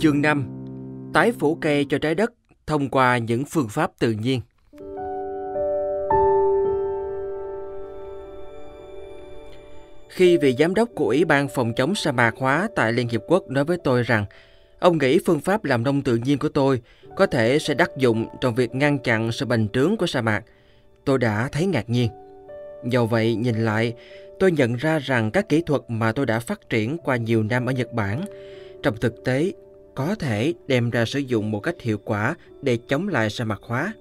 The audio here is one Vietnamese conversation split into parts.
Chương 5 Tái phủ cây cho trái đất thông qua những phương pháp tự nhiên Khi vị giám đốc của Ủy ban phòng chống sa mạc hóa tại Liên Hiệp Quốc nói với tôi rằng ông nghĩ phương pháp làm nông tự nhiên của tôi có thể sẽ đắc dụng trong việc ngăn chặn sự bành trướng của sa mạc, tôi đã thấy ngạc nhiên. Do vậy, nhìn lại, tôi nhận ra rằng các kỹ thuật mà tôi đã phát triển qua nhiều năm ở Nhật Bản trong thực tế có thể đem ra sử dụng một cách hiệu quả để chống lại sa mạc hóa.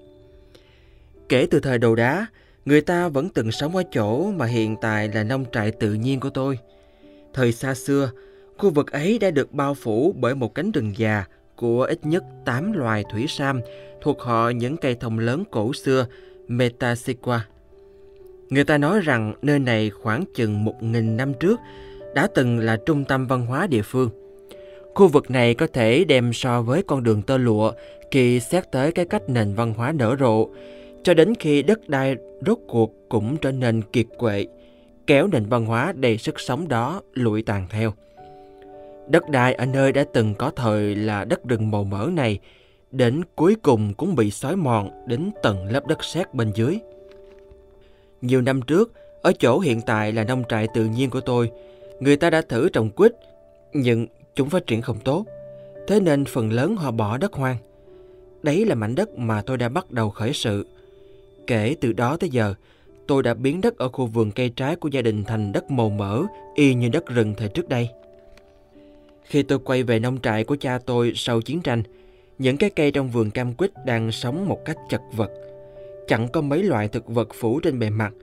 Kể từ thời đầu đá, người ta vẫn từng sống ở chỗ mà hiện tại là nông trại tự nhiên của tôi. Thời xa xưa, khu vực ấy đã được bao phủ bởi một cánh rừng già của ít nhất 8 loài thủy sam thuộc họ những cây thông lớn cổ xưa Metasequoia. Người ta nói rằng nơi này khoảng chừng 1.000 năm trước đã từng là trung tâm văn hóa địa phương. Khu vực này có thể đem so với con đường tơ lụa khi xét tới cái cách nền văn hóa nở rộ, cho đến khi đất đai rốt cuộc cũng trở nên kiệt quệ, kéo nền văn hóa đầy sức sống đó lụi tàn theo. Đất đai ở nơi đã từng có thời là đất rừng màu mỡ này, đến cuối cùng cũng bị xói mòn đến tận lớp đất sét bên dưới. Nhiều năm trước, ở chỗ hiện tại là nông trại tự nhiên của tôi, người ta đã thử trồng quýt, nhưng chúng phát triển không tốt. Thế nên phần lớn họ bỏ đất hoang. Đấy là mảnh đất mà tôi đã bắt đầu khởi sự. Kể từ đó tới giờ, tôi đã biến đất ở khu vườn cây trái của gia đình thành đất màu mỡ, y như đất rừng thời trước đây. Khi tôi quay về nông trại của cha tôi sau chiến tranh, những cái cây trong vườn cam quýt đang sống một cách chật vật. Chẳng có mấy loại thực vật phủ trên bề mặt,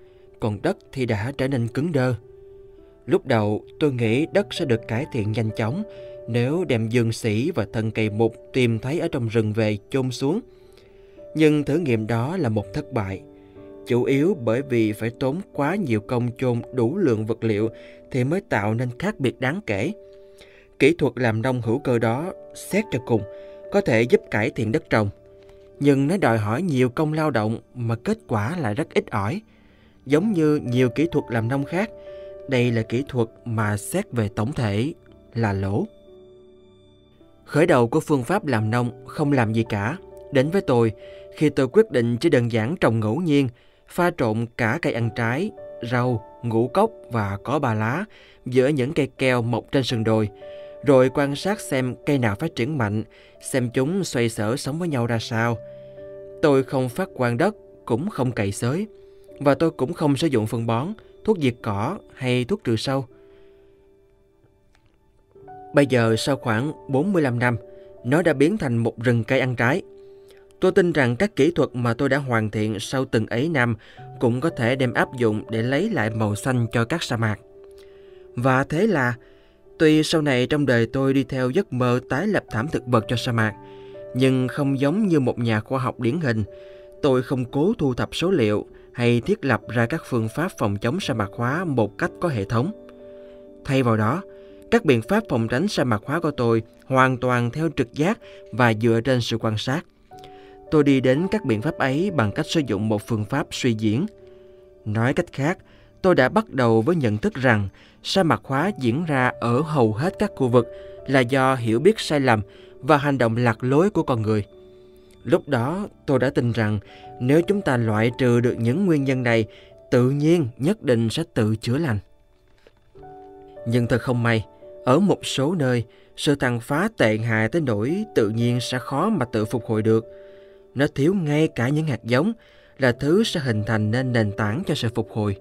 còn đất thì đã trở nên cứng đơ. Lúc đầu tôi nghĩ đất sẽ được cải thiện nhanh chóng nếu đem dương sĩ và thân cây mục tìm thấy ở trong rừng về chôn xuống. Nhưng thử nghiệm đó là một thất bại. Chủ yếu bởi vì phải tốn quá nhiều công chôn đủ lượng vật liệu thì mới tạo nên khác biệt đáng kể. Kỹ thuật làm nông hữu cơ đó, xét cho cùng, có thể giúp cải thiện đất trồng. Nhưng nó đòi hỏi nhiều công lao động mà kết quả lại rất ít ỏi. Giống như nhiều kỹ thuật làm nông khác, đây là kỹ thuật mà xét về tổng thể là lỗ. Khởi đầu của phương pháp làm nông không làm gì cả. Đến với tôi, khi tôi quyết định chỉ đơn giản trồng ngẫu nhiên, pha trộn cả cây ăn trái, rau, ngũ cốc và có ba lá giữa những cây keo mọc trên sườn đồi, rồi quan sát xem cây nào phát triển mạnh, xem chúng xoay sở sống với nhau ra sao. Tôi không phát quang đất, cũng không cày xới, và tôi cũng không sử dụng phân bón, thuốc diệt cỏ hay thuốc trừ sâu. Bây giờ sau khoảng 45 năm, nó đã biến thành một rừng cây ăn trái. Tôi tin rằng các kỹ thuật mà tôi đã hoàn thiện sau từng ấy năm cũng có thể đem áp dụng để lấy lại màu xanh cho các sa mạc. Và thế là, tuy sau này trong đời tôi đi theo giấc mơ tái lập thảm thực vật cho sa mạc, nhưng không giống như một nhà khoa học điển hình, tôi không cố thu thập số liệu hay thiết lập ra các phương pháp phòng chống sa mạc hóa một cách có hệ thống. Thay vào đó, các biện pháp phòng tránh sa mạc hóa của tôi hoàn toàn theo trực giác và dựa trên sự quan sát. Tôi đi đến các biện pháp ấy bằng cách sử dụng một phương pháp suy diễn. Nói cách khác, tôi đã bắt đầu với nhận thức rằng sa mạc hóa diễn ra ở hầu hết các khu vực là do hiểu biết sai lầm và hành động lạc lối của con người. Lúc đó tôi đã tin rằng nếu chúng ta loại trừ được những nguyên nhân này, tự nhiên nhất định sẽ tự chữa lành. Nhưng thật không may, ở một số nơi, sự tàn phá tệ hại tới nỗi tự nhiên sẽ khó mà tự phục hồi được. Nó thiếu ngay cả những hạt giống là thứ sẽ hình thành nên nền tảng cho sự phục hồi.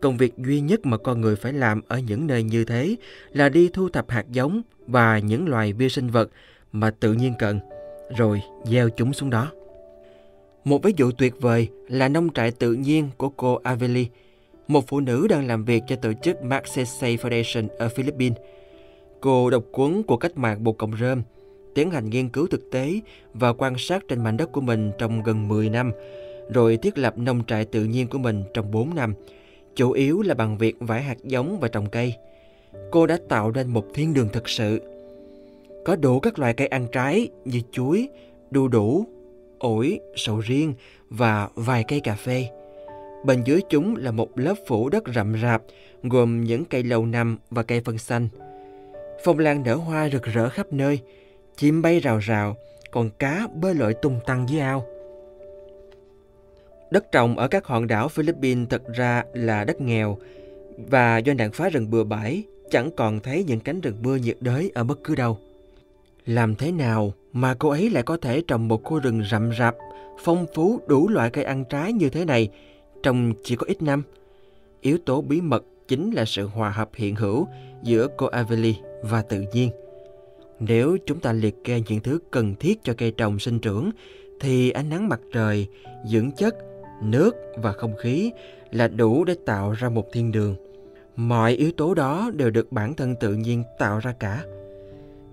Công việc duy nhất mà con người phải làm ở những nơi như thế là đi thu thập hạt giống và những loài vi sinh vật mà tự nhiên cần, rồi gieo chúng xuống đó. Một ví dụ tuyệt vời là nông trại tự nhiên của cô Aveli, một phụ nữ đang làm việc cho tổ chức Magsaysay Foundation ở Philippines. Cô đọc cuốn của cách mạng Bồ Cộng Rơm, tiến hành nghiên cứu thực tế và quan sát trên mảnh đất của mình trong gần 10 năm, rồi thiết lập nông trại tự nhiên của mình trong 4 năm, chủ yếu là bằng việc vải hạt giống và trồng cây. Cô đã tạo nên một thiên đường thực sự. Có đủ các loại cây ăn trái như chuối, đu đủ, ổi, sầu riêng và vài cây cà phê. Bên dưới chúng là một lớp phủ đất rậm rạp gồm những cây lâu năm và cây phân xanh. Phong lan nở hoa rực rỡ khắp nơi, chim bay rào rào, còn cá bơi lội tung tăng dưới ao. Đất trồng ở các hòn đảo Philippines thật ra là đất nghèo và do nạn phá rừng bừa bãi chẳng còn thấy những cánh rừng mưa nhiệt đới ở bất cứ đâu. Làm thế nào mà cô ấy lại có thể trồng một khu rừng rậm rạp, phong phú đủ loại cây ăn trái như thế này trong chỉ có ít năm? Yếu tố bí mật chính là sự hòa hợp hiện hữu giữa cô Aveli và tự nhiên. Nếu chúng ta liệt kê những thứ cần thiết cho cây trồng sinh trưởng, thì ánh nắng mặt trời, dưỡng chất, nước và không khí là đủ để tạo ra một thiên đường. Mọi yếu tố đó đều được bản thân tự nhiên tạo ra cả.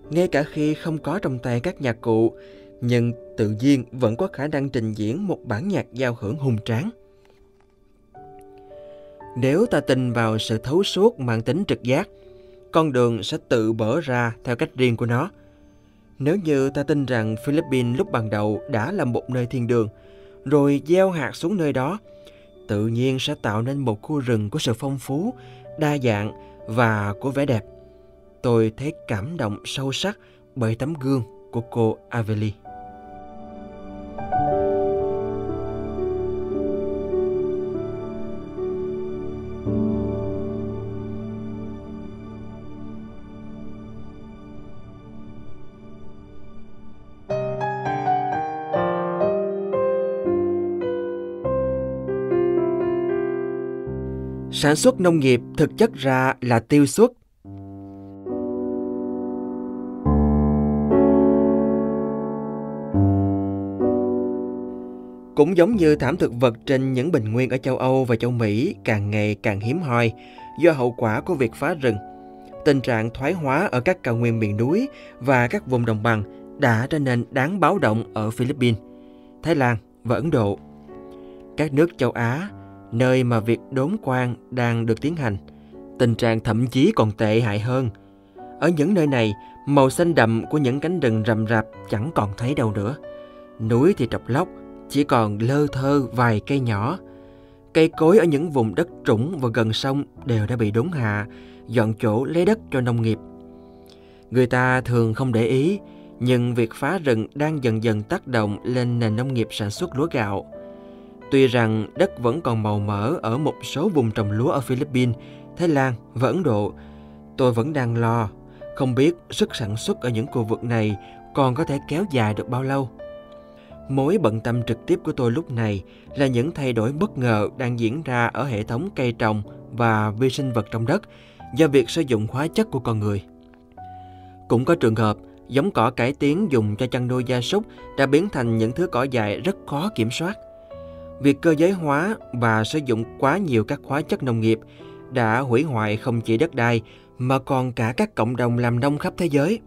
Ngay cả khi không có trong tay các nhạc cụ, nhưng tự nhiên vẫn có khả năng trình diễn một bản nhạc giao hưởng hùng tráng. Nếu ta tin vào sự thấu suốt mang tính trực giác, con đường sẽ tự mở ra theo cách riêng của nó. Nếu như ta tin rằng Philippines lúc ban đầu đã là một nơi thiên đường, rồi gieo hạt xuống nơi đó, tự nhiên sẽ tạo nên một khu rừng của sự phong phú, đa dạng và của vẻ đẹp. Tôi thấy cảm động sâu sắc bởi tấm gương của cô Aveli. Sản xuất nông nghiệp thực chất ra là tiêu xuất. Cũng giống như thảm thực vật trên những bình nguyên ở châu Âu và châu Mỹ càng ngày càng hiếm hoi do hậu quả của việc phá rừng. Tình trạng thoái hóa ở các cao nguyên miền núi và các vùng đồng bằng đã trở nên đáng báo động ở Philippines, Thái Lan và Ấn Độ. Các nước châu Á nơi mà việc đốn quan đang được tiến hành. Tình trạng thậm chí còn tệ hại hơn. Ở những nơi này, màu xanh đậm của những cánh rừng rậm rạp chẳng còn thấy đâu nữa. Núi thì trọc lóc, chỉ còn lơ thơ vài cây nhỏ. Cây cối ở những vùng đất trũng và gần sông đều đã bị đốn hạ, dọn chỗ lấy đất cho nông nghiệp. Người ta thường không để ý, nhưng việc phá rừng đang dần dần tác động lên nền nông nghiệp sản xuất lúa gạo. Tuy rằng đất vẫn còn màu mỡ ở một số vùng trồng lúa ở Philippines, Thái Lan và Ấn Độ, tôi vẫn đang lo, không biết sức sản xuất ở những khu vực này còn có thể kéo dài được bao lâu. Mối bận tâm trực tiếp của tôi lúc này là những thay đổi bất ngờ đang diễn ra ở hệ thống cây trồng và vi sinh vật trong đất do việc sử dụng hóa chất của con người. Cũng có trường hợp giống cỏ cải tiến dùng cho chăn nuôi gia súc đã biến thành những thứ cỏ dại rất khó kiểm soát. Việc cơ giới hóa và sử dụng quá nhiều các hóa chất nông nghiệp đã hủy hoại không chỉ đất đai mà còn cả các cộng đồng làm nông khắp thế giới.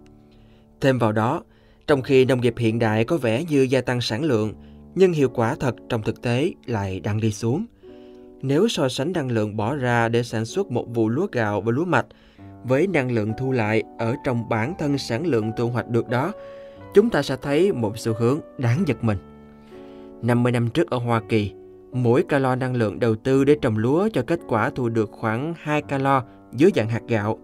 Thêm vào đó, trong khi nông nghiệp hiện đại có vẻ như gia tăng sản lượng, nhưng hiệu quả thật trong thực tế lại đang đi xuống. Nếu so sánh năng lượng bỏ ra để sản xuất một vụ lúa gạo và lúa mạch với năng lượng thu lại ở trong bản thân sản lượng thu hoạch được đó, chúng ta sẽ thấy một xu hướng đáng giật mình. 50 năm trước ở Hoa Kỳ, mỗi calo năng lượng đầu tư để trồng lúa cho kết quả thu được khoảng 2 calo dưới dạng hạt gạo.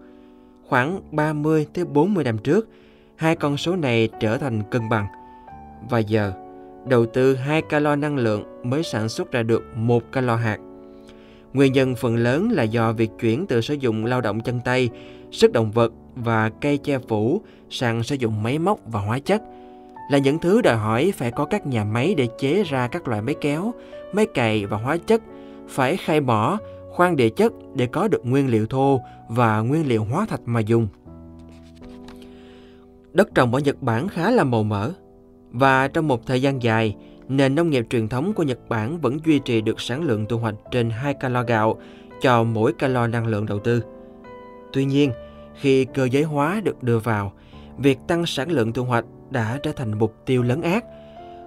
Khoảng 30 tới 40 năm trước, hai con số này trở thành cân bằng. Và giờ, đầu tư 2 calo năng lượng mới sản xuất ra được 1 calo hạt. Nguyên nhân phần lớn là do việc chuyển từ sử dụng lao động chân tay, sức động vật và cây che phủ sang sử dụng máy móc và hóa chất – là những thứ đòi hỏi phải có các nhà máy để chế ra các loại máy kéo, máy cày và hóa chất, phải khai mỏ, khoan địa chất để có được nguyên liệu thô và nguyên liệu hóa thạch mà dùng. Đất trồng ở Nhật Bản khá là màu mỡ và trong một thời gian dài, nền nông nghiệp truyền thống của Nhật Bản vẫn duy trì được sản lượng thu hoạch trên 2 calo gạo cho mỗi calo năng lượng đầu tư. Tuy nhiên, khi cơ giới hóa được đưa vào, việc tăng sản lượng thu hoạch đã trở thành mục tiêu lớn ác,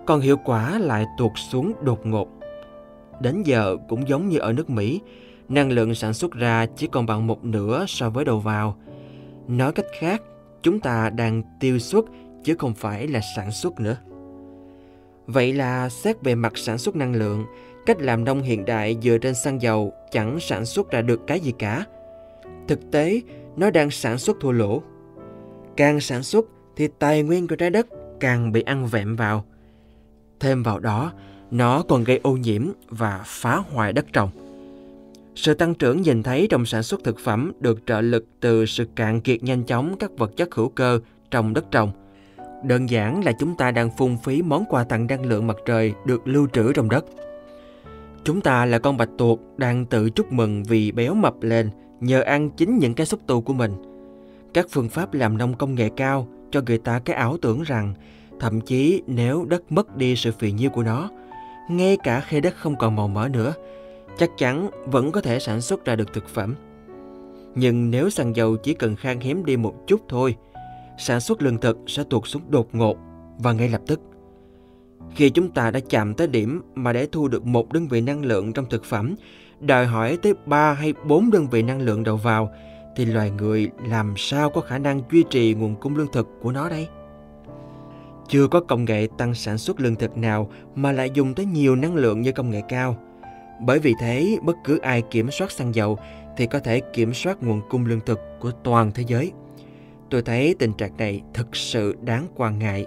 còn hiệu quả lại tuột xuống đột ngột. Đến giờ cũng giống như ở nước Mỹ, năng lượng sản xuất ra chỉ còn bằng một nửa so với đầu vào. Nói cách khác, chúng ta đang tiêu xuất chứ không phải là sản xuất nữa. Vậy là xét về mặt sản xuất năng lượng, cách làm nông hiện đại dựa trên xăng dầu chẳng sản xuất ra được cái gì cả. Thực tế, nó đang sản xuất thua lỗ. Càng sản xuất thì tài nguyên của trái đất càng bị ăn vẹm vào. Thêm vào đó, nó còn gây ô nhiễm và phá hoại đất trồng. Sự tăng trưởng nhìn thấy trong sản xuất thực phẩm được trợ lực từ sự cạn kiệt nhanh chóng các vật chất hữu cơ trong đất trồng. Đơn giản là chúng ta đang phung phí món quà tặng năng lượng mặt trời được lưu trữ trong đất. Chúng ta là con bạch tuộc đang tự chúc mừng vì béo mập lên nhờ ăn chính những cái xúc tu của mình. Các phương pháp làm nông công nghệ cao cho người ta cái ảo tưởng rằng thậm chí nếu đất mất đi sự phì nhiêu của nó, ngay cả khi đất không còn màu mỡ nữa, chắc chắn vẫn có thể sản xuất ra được thực phẩm. Nhưng nếu xăng dầu chỉ cần khan hiếm đi một chút thôi, sản xuất lương thực sẽ tụt xuống đột ngột và ngay lập tức. Khi chúng ta đã chạm tới điểm mà để thu được một đơn vị năng lượng trong thực phẩm, đòi hỏi tới 3 hay 4 đơn vị năng lượng đầu vào, thì loài người làm sao có khả năng duy trì nguồn cung lương thực của nó đây? Chưa có công nghệ tăng sản xuất lương thực nào mà lại dùng tới nhiều năng lượng như công nghệ cao. Bởi vì thế, bất cứ ai kiểm soát xăng dầu thì có thể kiểm soát nguồn cung lương thực của toàn thế giới. Tôi thấy tình trạng này thực sự đáng quan ngại.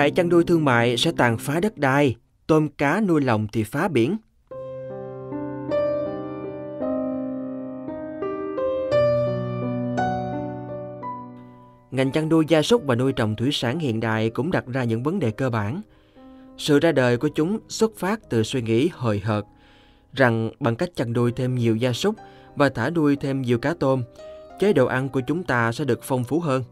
Trại chăn nuôi thương mại sẽ tàn phá đất đai, tôm cá nuôi lồng thì phá biển. Ngành chăn nuôi gia súc và nuôi trồng thủy sản hiện đại cũng đặt ra những vấn đề cơ bản. Sự ra đời của chúng xuất phát từ suy nghĩ hời hợt rằng bằng cách chăn nuôi thêm nhiều gia súc và thả nuôi thêm nhiều cá tôm, chế độ ăn của chúng ta sẽ được phong phú hơn.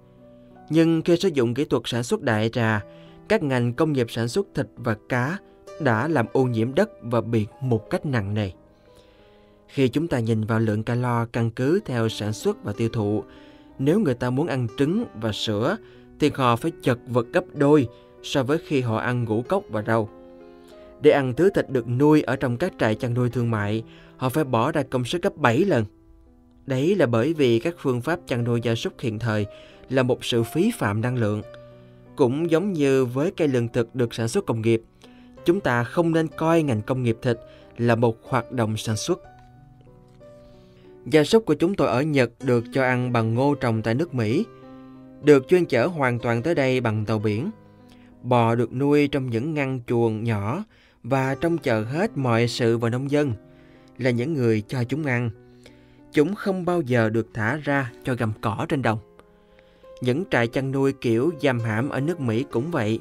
Nhưng khi sử dụng kỹ thuật sản xuất đại trà, các ngành công nghiệp sản xuất thịt và cá đã làm ô nhiễm đất và biển một cách nặng nề. Khi chúng ta nhìn vào lượng calo căn cứ theo sản xuất và tiêu thụ, nếu người ta muốn ăn trứng và sữa thì họ phải chật vật gấp đôi so với khi họ ăn ngũ cốc và rau. Để ăn thứ thịt được nuôi ở trong các trại chăn nuôi thương mại, họ phải bỏ ra công sức gấp 7 lần. Đấy là bởi vì các phương pháp chăn nuôi gia súc hiện thời là một sự phí phạm năng lượng – cũng giống như với cây lương thực được sản xuất công nghiệp, chúng ta không nên coi ngành công nghiệp thịt là một hoạt động sản xuất. Gia súc của chúng tôi ở Nhật được cho ăn bằng ngô trồng tại nước Mỹ, được chuyên chở hoàn toàn tới đây bằng tàu biển. Bò được nuôi trong những ngăn chuồng nhỏ và trông chờ hết mọi sự vào nông dân, là những người cho chúng ăn. Chúng không bao giờ được thả ra cho gầm cỏ trên đồng. Những trại chăn nuôi kiểu giam hãm ở nước Mỹ cũng vậy.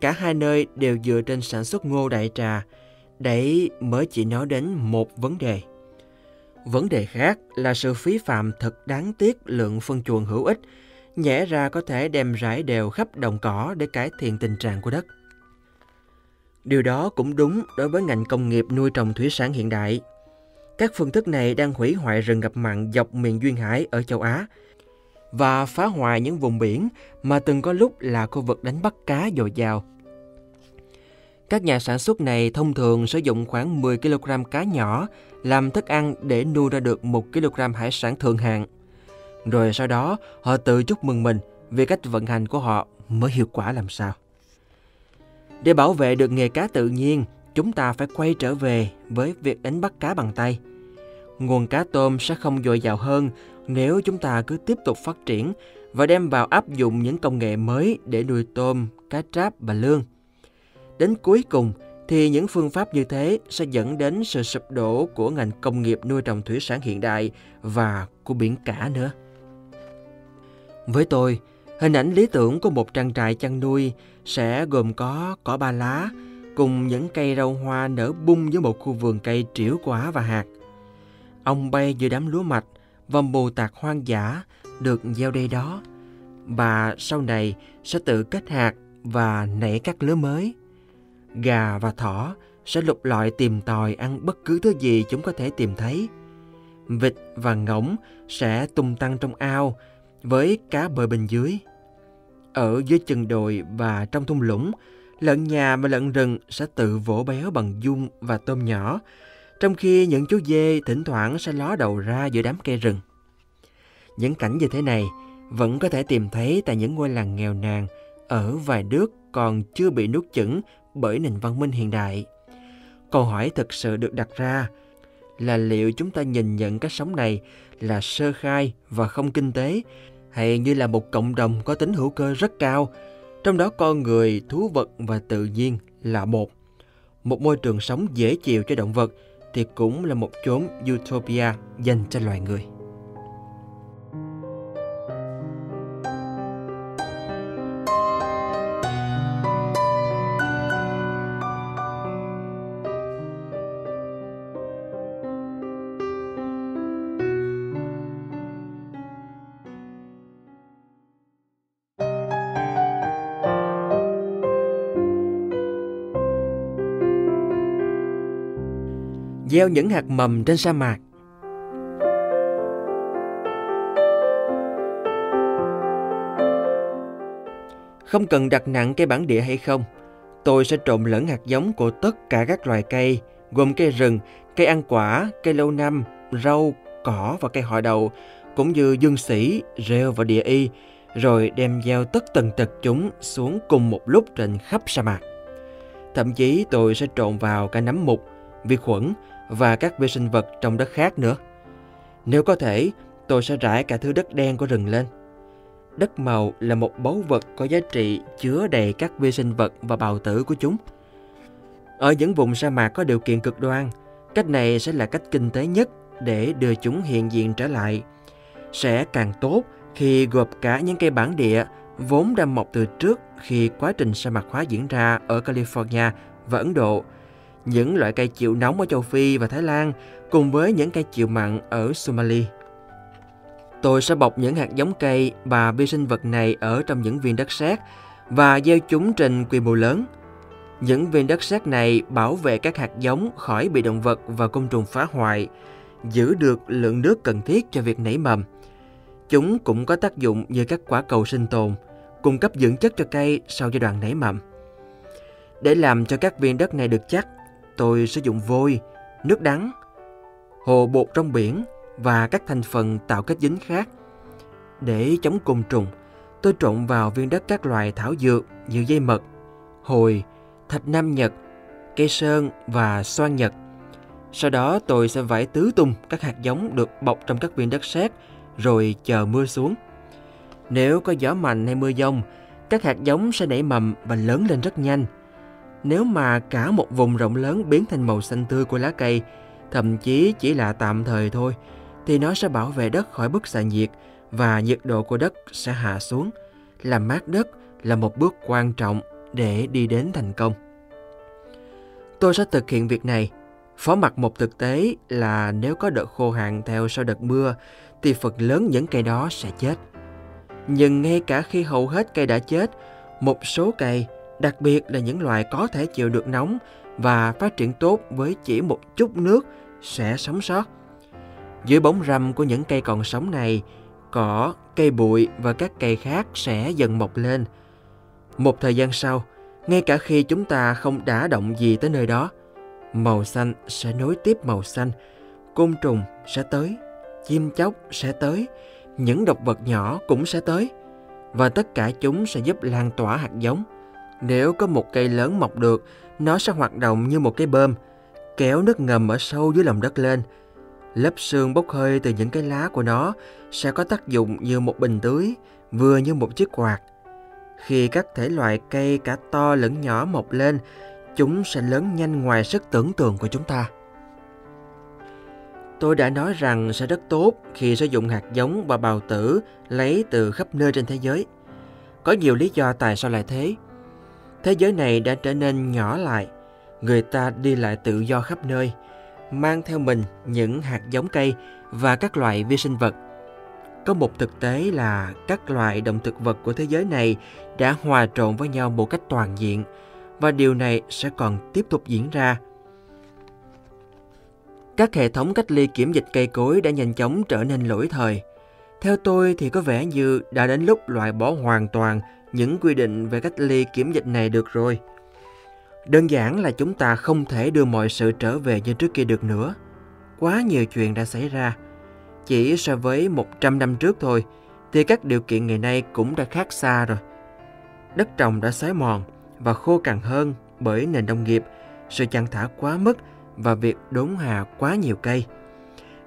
Cả hai nơi đều dựa trên sản xuất ngô đại trà. Đấy mới chỉ nói đến một vấn đề. Vấn đề khác là sự phí phạm thật đáng tiếc lượng phân chuồng hữu ích, nhẽ ra có thể đem rải đều khắp đồng cỏ để cải thiện tình trạng của đất. Điều đó cũng đúng đối với ngành công nghiệp nuôi trồng thủy sản hiện đại. Các phương thức này đang hủy hoại rừng ngập mặn dọc miền Duyên Hải ở châu Á, và phá hoại những vùng biển mà từng có lúc là khu vực đánh bắt cá dồi dào. Các nhà sản xuất này thông thường sử dụng khoảng 10 kg cá nhỏ làm thức ăn để nuôi ra được 1 kg hải sản thượng hạng. Rồi sau đó họ tự chúc mừng mình vì cách vận hành của họ mới hiệu quả làm sao. Để bảo vệ được nghề cá tự nhiên, chúng ta phải quay trở về với việc đánh bắt cá bằng tay. Nguồn cá tôm sẽ không dồi dào hơn nếu chúng ta cứ tiếp tục phát triển và đem vào áp dụng những công nghệ mới để nuôi tôm, cá tráp và lương. Đến cuối cùng thì những phương pháp như thế sẽ dẫn đến sự sụp đổ của ngành công nghiệp nuôi trồng thủy sản hiện đại và của biển cả nữa. Với tôi, hình ảnh lý tưởng của một trang trại chăn nuôi sẽ gồm có cỏ ba lá cùng những cây rau hoa nở bung với một khu vườn cây triểu quả và hạt. Ông bay giữa đám lúa mạch vòng Bồ tạc hoang dã được gieo đây đó và sau này sẽ tự kết hạt và nảy các lứa mới. Gà và thỏ sẽ lục lọi tìm tòi ăn bất cứ thứ gì chúng có thể tìm thấy. Vịt và ngỗng sẽ tung tăng trong ao với cá bơi bên dưới. Ở dưới chân đồi và trong thung lũng, lợn nhà và lợn rừng sẽ tự vỗ béo bằng dung và tôm nhỏ, trong khi những chú dê thỉnh thoảng sẽ ló đầu ra giữa đám cây rừng. Những cảnh như thế này vẫn có thể tìm thấy tại những ngôi làng nghèo nàn ở vài nước còn chưa bị nuốt chửng bởi nền văn minh hiện đại. Câu hỏi thực sự được đặt ra là liệu chúng ta nhìn nhận cách sống này là sơ khai và không kinh tế hay như là một cộng đồng có tính hữu cơ rất cao, trong đó con người, thú vật và tự nhiên là một. Một môi trường sống dễ chịu cho động vật thì cũng là một chốn utopia dành cho loài người. Gieo những hạt mầm trên sa mạc. Không cần đặt nặng cây bản địa hay không, tôi sẽ trộn lẫn hạt giống của tất cả các loài cây, gồm cây rừng, cây ăn quả, cây lâu năm, rau, cỏ và cây họ đậu, cũng như dương sĩ, rêu và địa y, rồi đem gieo tất tần tật chúng xuống cùng một lúc trên khắp sa mạc. Thậm chí tôi sẽ trộn vào cả nấm mục, vi khuẩn và các vi sinh vật trong đất khác nữa. Nếu có thể, tôi sẽ rải cả thứ đất đen của rừng lên. Đất màu là một báu vật có giá trị chứa đầy các vi sinh vật và bào tử của chúng. Ở những vùng sa mạc có điều kiện cực đoan, cách này sẽ là cách kinh tế nhất để đưa chúng hiện diện trở lại. Sẽ càng tốt khi gộp cả những cây bản địa vốn đã mọc từ trước khi quá trình sa mạc hóa diễn ra ở California và Ấn Độ – những loại cây chịu nóng ở châu Phi và Thái Lan cùng với những cây chịu mặn ở Somalia. Tôi sẽ bọc những hạt giống cây và vi sinh vật này ở trong những viên đất sét và gieo chúng trên quy mô lớn. Những viên đất sét này bảo vệ các hạt giống khỏi bị động vật và côn trùng phá hoại, giữ được lượng nước cần thiết cho việc nảy mầm. Chúng cũng có tác dụng như các quả cầu sinh tồn, cung cấp dưỡng chất cho cây sau giai đoạn nảy mầm. Để làm cho các viên đất này được chắc, tôi sử dụng vôi, nước đắng, hồ bột trong biển và các thành phần tạo kết dính khác. Để chống côn trùng, tôi trộn vào viên đất các loài thảo dược như dây mật, hồi, thạch nam nhật, cây sơn và xoan nhật. Sau đó tôi sẽ vải tứ tung các hạt giống được bọc trong các viên đất sét rồi chờ mưa xuống. Nếu có gió mạnh hay mưa giông, các hạt giống sẽ nảy mầm và lớn lên rất nhanh – nếu mà cả một vùng rộng lớn biến thành màu xanh tươi của lá cây, thậm chí chỉ là tạm thời thôi, thì nó sẽ bảo vệ đất khỏi bức xạ nhiệt và nhiệt độ của đất sẽ hạ xuống. Làm mát đất là một bước quan trọng để đi đến thành công. Tôi sẽ thực hiện việc này. Phó mặt một thực tế là nếu có đợt khô hạn theo sau đợt mưa thì phần lớn những cây đó sẽ chết. Nhưng ngay cả khi hầu hết cây đã chết, một số cây đặc biệt là những loài có thể chịu được nóng và phát triển tốt với chỉ một chút nước sẽ sống sót. Dưới bóng râm của những cây còn sống này, cỏ, cây bụi và các cây khác sẽ dần mọc lên. Một thời gian sau, ngay cả khi chúng ta không đả động gì tới nơi đó, màu xanh sẽ nối tiếp màu xanh, côn trùng sẽ tới, chim chóc sẽ tới, những động vật nhỏ cũng sẽ tới và tất cả chúng sẽ giúp lan tỏa hạt giống nếu có một cây lớn mọc được, nó sẽ hoạt động như một cái bơm, kéo nước ngầm ở sâu dưới lòng đất lên. Lớp sương bốc hơi từ những cái lá của nó sẽ có tác dụng như một bình tưới, vừa như một chiếc quạt. Khi các thể loại cây cả to lẫn nhỏ mọc lên, chúng sẽ lớn nhanh ngoài sức tưởng tượng của chúng ta. Tôi đã nói rằng sẽ rất tốt khi sử dụng hạt giống và bào tử lấy từ khắp nơi trên thế giới. Có nhiều lý do tại sao lại thế. Thế giới này đã trở nên nhỏ lại, người ta đi lại tự do khắp nơi, mang theo mình những hạt giống cây và các loại vi sinh vật. Có một thực tế là các loại động thực vật của thế giới này đã hòa trộn với nhau một cách toàn diện và điều này sẽ còn tiếp tục diễn ra. Các hệ thống cách ly kiểm dịch cây cối đã nhanh chóng trở nên lỗi thời. Theo tôi thì có vẻ như đã đến lúc loại bỏ hoàn toàn những quy định về cách ly kiểm dịch này được rồi. Đơn giản là chúng ta không thể đưa mọi sự trở về như trước kia được nữa. Quá nhiều chuyện đã xảy ra. Chỉ so với 100 năm trước thôi, thì các điều kiện ngày nay cũng đã khác xa rồi. Đất trồng đã xói mòn và khô cằn hơn bởi nền nông nghiệp, sự chăn thả quá mức và việc đốn hạ quá nhiều cây.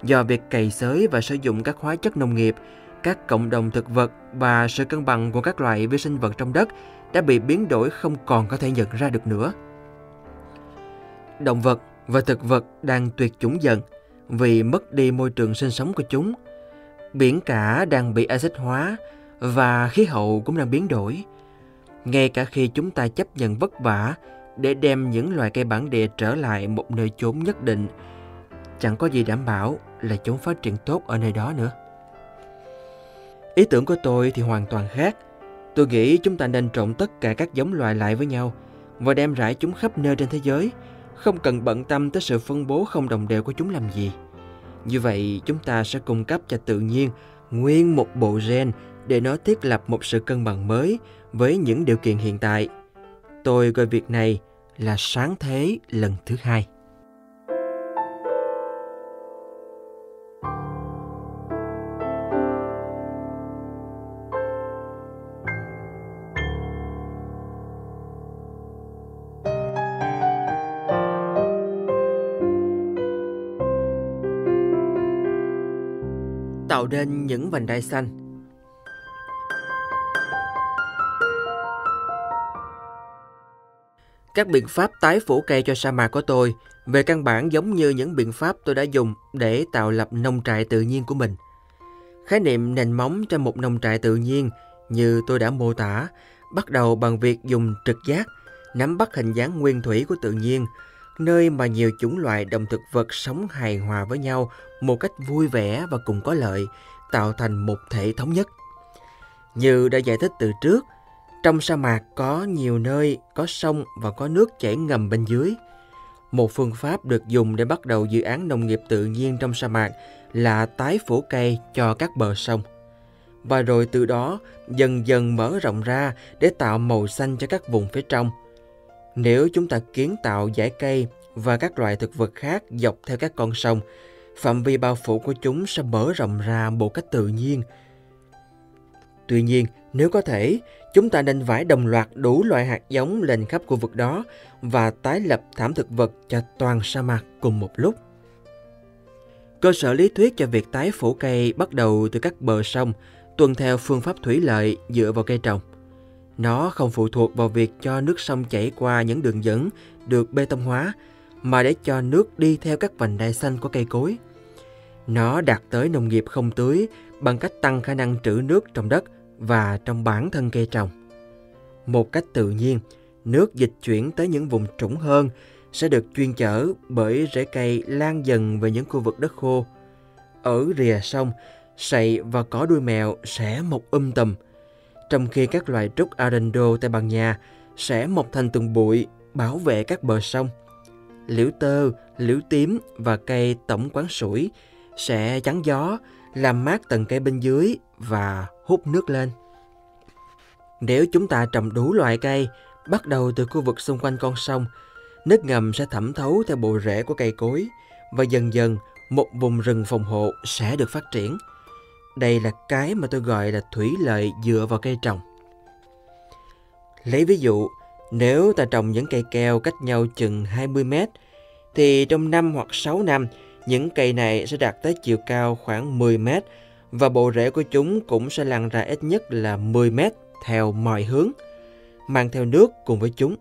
Do việc cày xới và sử dụng các hóa chất nông nghiệp, các cộng đồng thực vật và sự cân bằng của các loại vi sinh vật trong đất đã bị biến đổi không còn có thể nhận ra được nữa. Động vật và thực vật đang tuyệt chủng dần vì mất đi môi trường sinh sống của chúng. Biển cả đang bị axit hóa và khí hậu cũng đang biến đổi. Ngay cả khi chúng ta chấp nhận vất vả để đem những loài cây bản địa trở lại một nơi chốn nhất định, chẳng có gì đảm bảo là chúng phát triển tốt ở nơi đó nữa. Ý tưởng của tôi thì hoàn toàn khác. Tôi nghĩ chúng ta nên trộn tất cả các giống loài lại với nhau và đem rải chúng khắp nơi trên thế giới, không cần bận tâm tới sự phân bố không đồng đều của chúng làm gì. Như vậy, chúng ta sẽ cung cấp cho tự nhiên nguyên một bộ gen để nó thiết lập một sự cân bằng mới với những điều kiện hiện tại. Tôi gọi việc này là sáng thế lần thứ hai. Tạo nên những vành đai xanh. Các biện pháp tái phủ cây cho sa mạc của tôi về căn bản giống như những biện pháp tôi đã dùng để tạo lập nông trại tự nhiên của mình. Khái niệm nền móng cho một nông trại tự nhiên như tôi đã mô tả bắt đầu bằng việc dùng trực giác nắm bắt hình dáng nguyên thủy của tự nhiên nơi mà nhiều chủng loại động thực vật sống hài hòa với nhau một cách vui vẻ và cùng có lợi, tạo thành một thể thống nhất. Như đã giải thích từ trước, trong sa mạc có nhiều nơi có sông và có nước chảy ngầm bên dưới. Một phương pháp được dùng để bắt đầu dự án nông nghiệp tự nhiên trong sa mạc là tái phủ cây cho các bờ sông. Và rồi từ đó dần dần mở rộng ra để tạo màu xanh cho các vùng phía trong – nếu chúng ta kiến tạo dải cây và các loại thực vật khác dọc theo các con sông, phạm vi bao phủ của chúng sẽ mở rộng ra một cách tự nhiên. Tuy nhiên, nếu có thể, chúng ta nên vải đồng loạt đủ loại hạt giống lên khắp khu vực đó và tái lập thảm thực vật cho toàn sa mạc cùng một lúc. Cơ sở lý thuyết cho việc tái phủ cây bắt đầu từ các bờ sông, tuân theo phương pháp thủy lợi dựa vào cây trồng. Nó không phụ thuộc vào việc cho nước sông chảy qua những đường dẫn được bê tông hóa, mà để cho nước đi theo các vành đai xanh của cây cối. Nó đạt tới nông nghiệp không tưới bằng cách tăng khả năng trữ nước trong đất và trong bản thân cây trồng. Một cách tự nhiên, nước dịch chuyển tới những vùng trũng hơn sẽ được chuyên chở bởi rễ cây lan dần về những khu vực đất khô. Ở rìa sông, sậy và cỏ đuôi mèo sẽ mọc um tùm, trong khi các loài trúc Arendo Tây Ban Nha sẽ mọc thành từng bụi bảo vệ các bờ sông. Liễu tơ, liễu tím và cây tổng quán sủi sẽ chắn gió, làm mát tầng cây bên dưới và hút nước lên. Nếu chúng ta trồng đủ loại cây, bắt đầu từ khu vực xung quanh con sông, nước ngầm sẽ thẩm thấu theo bộ rễ của cây cối và dần dần một vùng rừng phòng hộ sẽ được phát triển – đây là cái mà tôi gọi là thủy lợi dựa vào cây trồng. Lấy ví dụ, nếu ta trồng những cây keo cách nhau chừng 20 mét, thì trong 5 hoặc 6 năm, những cây này sẽ đạt tới chiều cao khoảng 10 mét và bộ rễ của chúng cũng sẽ lan ra ít nhất là 10 mét theo mọi hướng, mang theo nước cùng với chúng.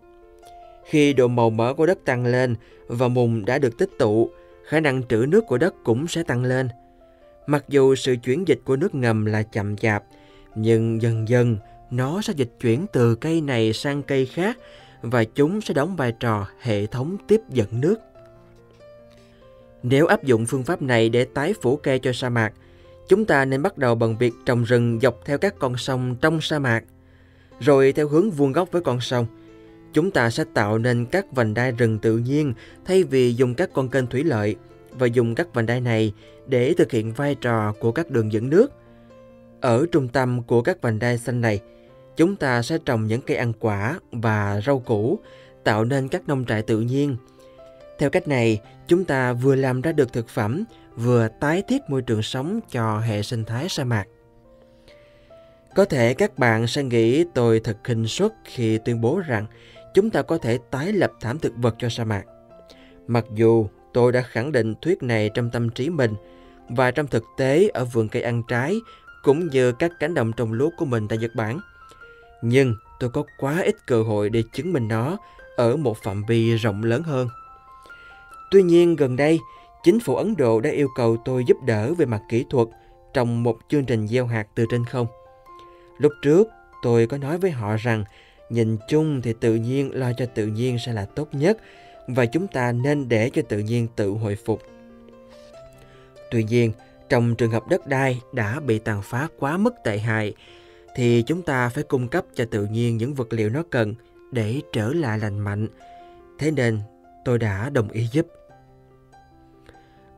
Khi độ màu mỡ của đất tăng lên và mùng đã được tích tụ, khả năng trữ nước của đất cũng sẽ tăng lên – Mặc dù sự chuyển dịch của nước ngầm là chậm chạp, nhưng dần dần nó sẽ dịch chuyển từ cây này sang cây khác và chúng sẽ đóng vai trò hệ thống tiếp dẫn nước. Nếu áp dụng phương pháp này để tái phủ cây cho sa mạc, chúng ta nên bắt đầu bằng việc trồng rừng dọc theo các con sông trong sa mạc, rồi theo hướng vuông góc với con sông. Chúng ta sẽ tạo nên các vành đai rừng tự nhiên thay vì dùng các con kênh thủy lợi và dùng các vành đai này để thực hiện vai trò của các đường dẫn nước. Ở trung tâm của các vành đai xanh này, chúng ta sẽ trồng những cây ăn quả và rau củ, tạo nên các nông trại tự nhiên. Theo cách này, chúng ta vừa làm ra được thực phẩm, vừa tái thiết môi trường sống cho hệ sinh thái sa mạc. Có thể các bạn sẽ nghĩ tôi thật khinh suất khi tuyên bố rằng chúng ta có thể tái lập thảm thực vật cho sa mạc. Mặc dù tôi đã khẳng định thuyết này trong tâm trí mình và trong thực tế ở vườn cây ăn trái cũng như các cánh đồng trồng lúa của mình tại Nhật Bản. Nhưng tôi có quá ít cơ hội để chứng minh nó ở một phạm vi rộng lớn hơn. Tuy nhiên gần đây, chính phủ Ấn Độ đã yêu cầu tôi giúp đỡ về mặt kỹ thuật trong một chương trình gieo hạt từ trên không. Lúc trước, tôi có nói với họ rằng nhìn chung thì tự nhiên lo cho tự nhiên sẽ là tốt nhất và chúng ta nên để cho tự nhiên tự hồi phục. Tuy nhiên, trong trường hợp đất đai đã bị tàn phá quá mức tệ hại thì chúng ta phải cung cấp cho tự nhiên những vật liệu nó cần để trở lại lành mạnh. Thế nên tôi đã đồng ý giúp.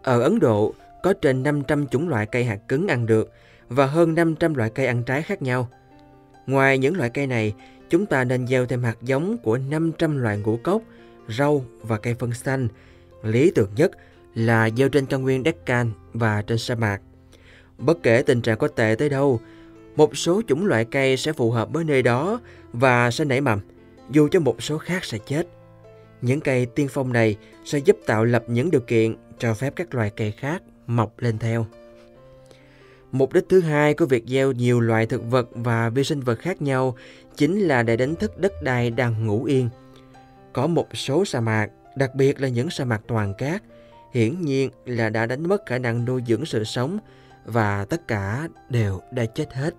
Ở Ấn Độ có trên 500 chủng loại cây hạt cứng ăn được và hơn 500 loại cây ăn trái khác nhau. Ngoài những loại cây này, chúng ta nên gieo thêm hạt giống của 500 loại ngũ cốc, rau và cây phân xanh. Lý tưởng nhất là gieo trên cao nguyên Deccan và trên sa mạc. Bất kể tình trạng có tệ tới đâu, một số chủng loại cây sẽ phù hợp với nơi đó và sẽ nảy mầm, dù cho một số khác sẽ chết. Những cây tiên phong này sẽ giúp tạo lập những điều kiện cho phép các loài cây khác mọc lên theo. Mục đích thứ hai của việc gieo nhiều loại thực vật và vi sinh vật khác nhau chính là để đánh thức đất đai đang ngủ yên. Có một số sa mạc, đặc biệt là những sa mạc toàn cát, hiển nhiên là đã đánh mất khả năng nuôi dưỡng sự sống và tất cả đều đã chết hết.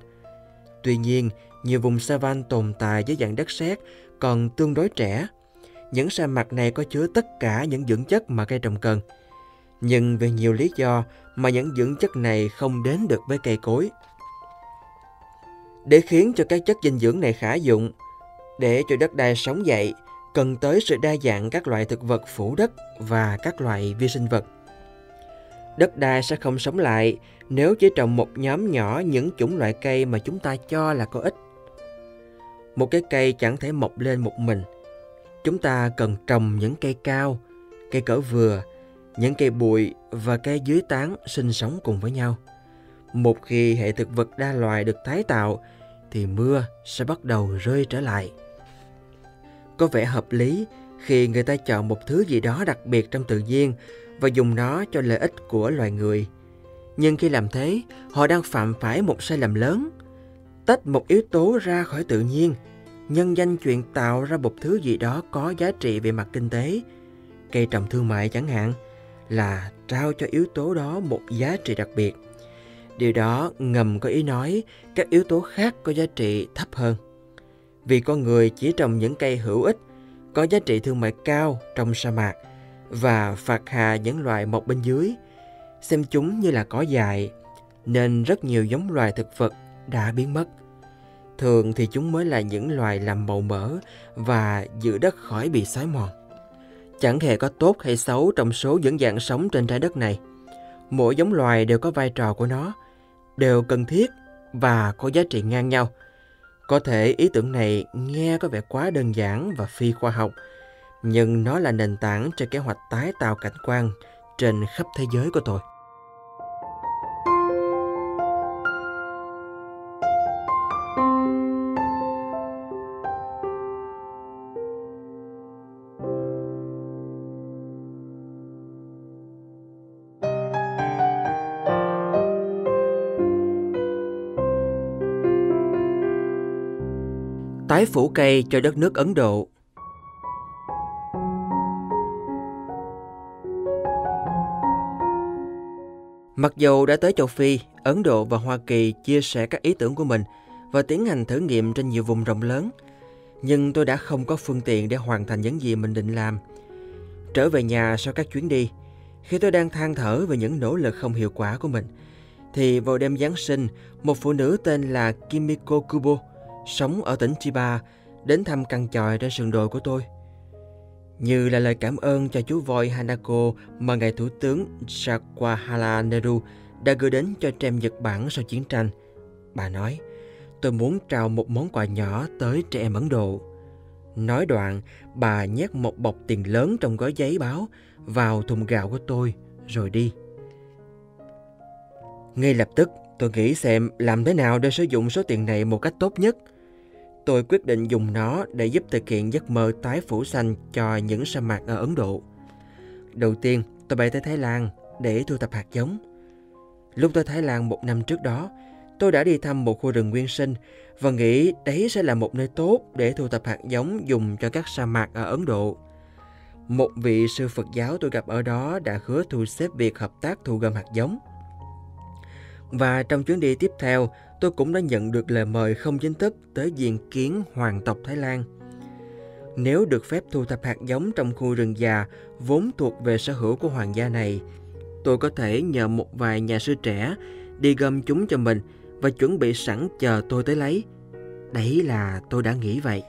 Tuy nhiên, nhiều vùng savan tồn tại dưới dạng đất sét còn tương đối trẻ. Những sa mạc này có chứa tất cả những dưỡng chất mà cây trồng cần. Nhưng vì nhiều lý do mà những dưỡng chất này không đến được với cây cối. Để khiến cho các chất dinh dưỡng này khả dụng, để cho đất đai sống dậy, cần tới sự đa dạng các loại thực vật phủ đất và các loại vi sinh vật. Đất đai sẽ không sống lại nếu chỉ trồng một nhóm nhỏ những chủng loại cây mà chúng ta cho là có ích. Một cái cây chẳng thể mọc lên một mình. Chúng ta cần trồng những cây cao, cây cỡ vừa, những cây bụi và cây dưới tán sinh sống cùng với nhau. Một khi hệ thực vật đa loài được tái tạo thì mưa sẽ bắt đầu rơi trở lại. Có vẻ hợp lý khi người ta chọn một thứ gì đó đặc biệt trong tự nhiên và dùng nó cho lợi ích của loài người. Nhưng khi làm thế, họ đang phạm phải một sai lầm lớn. Tách một yếu tố ra khỏi tự nhiên, nhân danh chuyện tạo ra một thứ gì đó có giá trị về mặt kinh tế, cây trồng thương mại chẳng hạn, là trao cho yếu tố đó một giá trị đặc biệt. Điều đó ngầm có ý nói các yếu tố khác có giá trị thấp hơn. Vì con người chỉ trồng những cây hữu ích, có giá trị thương mại cao trong sa mạc và phạt hà những loài mọc bên dưới, xem chúng như là cỏ dại, nên rất nhiều giống loài thực vật đã biến mất. Thường thì chúng mới là những loài làm màu mỡ và giữ đất khỏi bị xói mòn. Chẳng hề có tốt hay xấu trong số những dạng sống trên trái đất này. Mỗi giống loài đều có vai trò của nó, đều cần thiết và có giá trị ngang nhau. Có thể ý tưởng này nghe có vẻ quá đơn giản và phi khoa học, nhưng nó là nền tảng cho kế hoạch tái tạo cảnh quan trên khắp thế giới của tôi. Tái phủ cây cho đất nước Ấn Độ. Mặc dù đã tới châu Phi, Ấn Độ và Hoa Kỳ chia sẻ các ý tưởng của mình và tiến hành thử nghiệm trên nhiều vùng rộng lớn, nhưng tôi đã không có phương tiện để hoàn thành những gì mình định làm. Trở về nhà sau các chuyến đi, khi tôi đang than thở về những nỗ lực không hiệu quả của mình, thì vào đêm Giáng sinh, một phụ nữ tên là Kimiko Kubo sống ở tỉnh Chiba, đến thăm căn tròi trên sườn đồi của tôi. Như là lời cảm ơn cho chú voi Hanako mà ngài Thủ tướng Sakahara Nehru đã gửi đến cho trẻ Nhật Bản sau chiến tranh. Bà nói, tôi muốn trao một món quà nhỏ tới trẻ em Ấn Độ. Nói đoạn, bà nhét một bọc tiền lớn trong gói giấy báo vào thùng gạo của tôi, rồi đi. Ngay lập tức, tôi nghĩ xem làm thế nào để sử dụng số tiền này một cách tốt nhất. Tôi quyết định dùng nó để giúp thực hiện giấc mơ tái phủ xanh cho những sa mạc ở Ấn Độ. Đầu tiên, tôi bay tới Thái Lan để thu thập hạt giống. Lúc tới Thái Lan một năm trước đó, tôi đã đi thăm một khu rừng nguyên sinh và nghĩ đấy sẽ là một nơi tốt để thu thập hạt giống dùng cho các sa mạc ở Ấn Độ. Một vị sư Phật giáo tôi gặp ở đó đã hứa thu xếp việc hợp tác thu gom hạt giống. Và trong chuyến đi tiếp theo, tôi cũng đã nhận được lời mời không chính thức tới diện kiến hoàng tộc Thái Lan. Nếu được phép thu thập hạt giống trong khu rừng già vốn thuộc về sở hữu của hoàng gia này, tôi có thể nhờ một vài nhà sư trẻ đi gom chúng cho mình và chuẩn bị sẵn chờ tôi tới lấy. Đấy là tôi đã nghĩ vậy.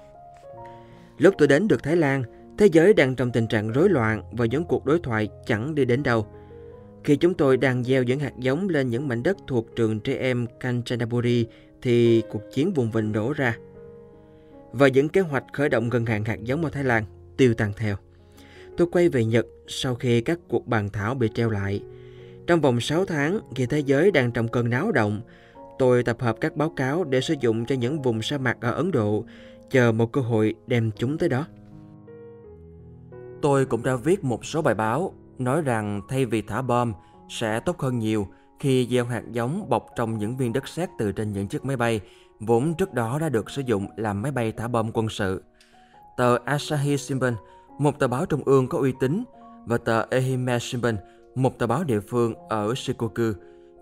Lúc tôi đến được Thái Lan, thế giới đang trong tình trạng rối loạn và những cuộc đối thoại chẳng đi đến đâu. Khi chúng tôi đang gieo những hạt giống lên những mảnh đất thuộc trường trẻ em Kanchanaburi thì cuộc chiến vùng vịnh nổ ra. Và những kế hoạch khởi động ngân hàng hạt giống ở Thái Lan tiêu tan theo. Tôi quay về Nhật sau khi các cuộc bàn thảo bị treo lại. Trong vòng 6 tháng, khi thế giới đang trong cơn náo động, tôi tập hợp các báo cáo để sử dụng cho những vùng sa mạc ở Ấn Độ, chờ một cơ hội đem chúng tới đó. Tôi cũng đã viết một số bài báo nói rằng thay vì thả bom sẽ tốt hơn nhiều khi gieo hạt giống bọc trong những viên đất sét từ trên những chiếc máy bay vốn trước đó đã được sử dụng làm máy bay thả bom quân sự. Tờ Asahi Shimbun, một tờ báo trung ương có uy tín, và tờ Ehime Shimbun, một tờ báo địa phương ở Shikoku,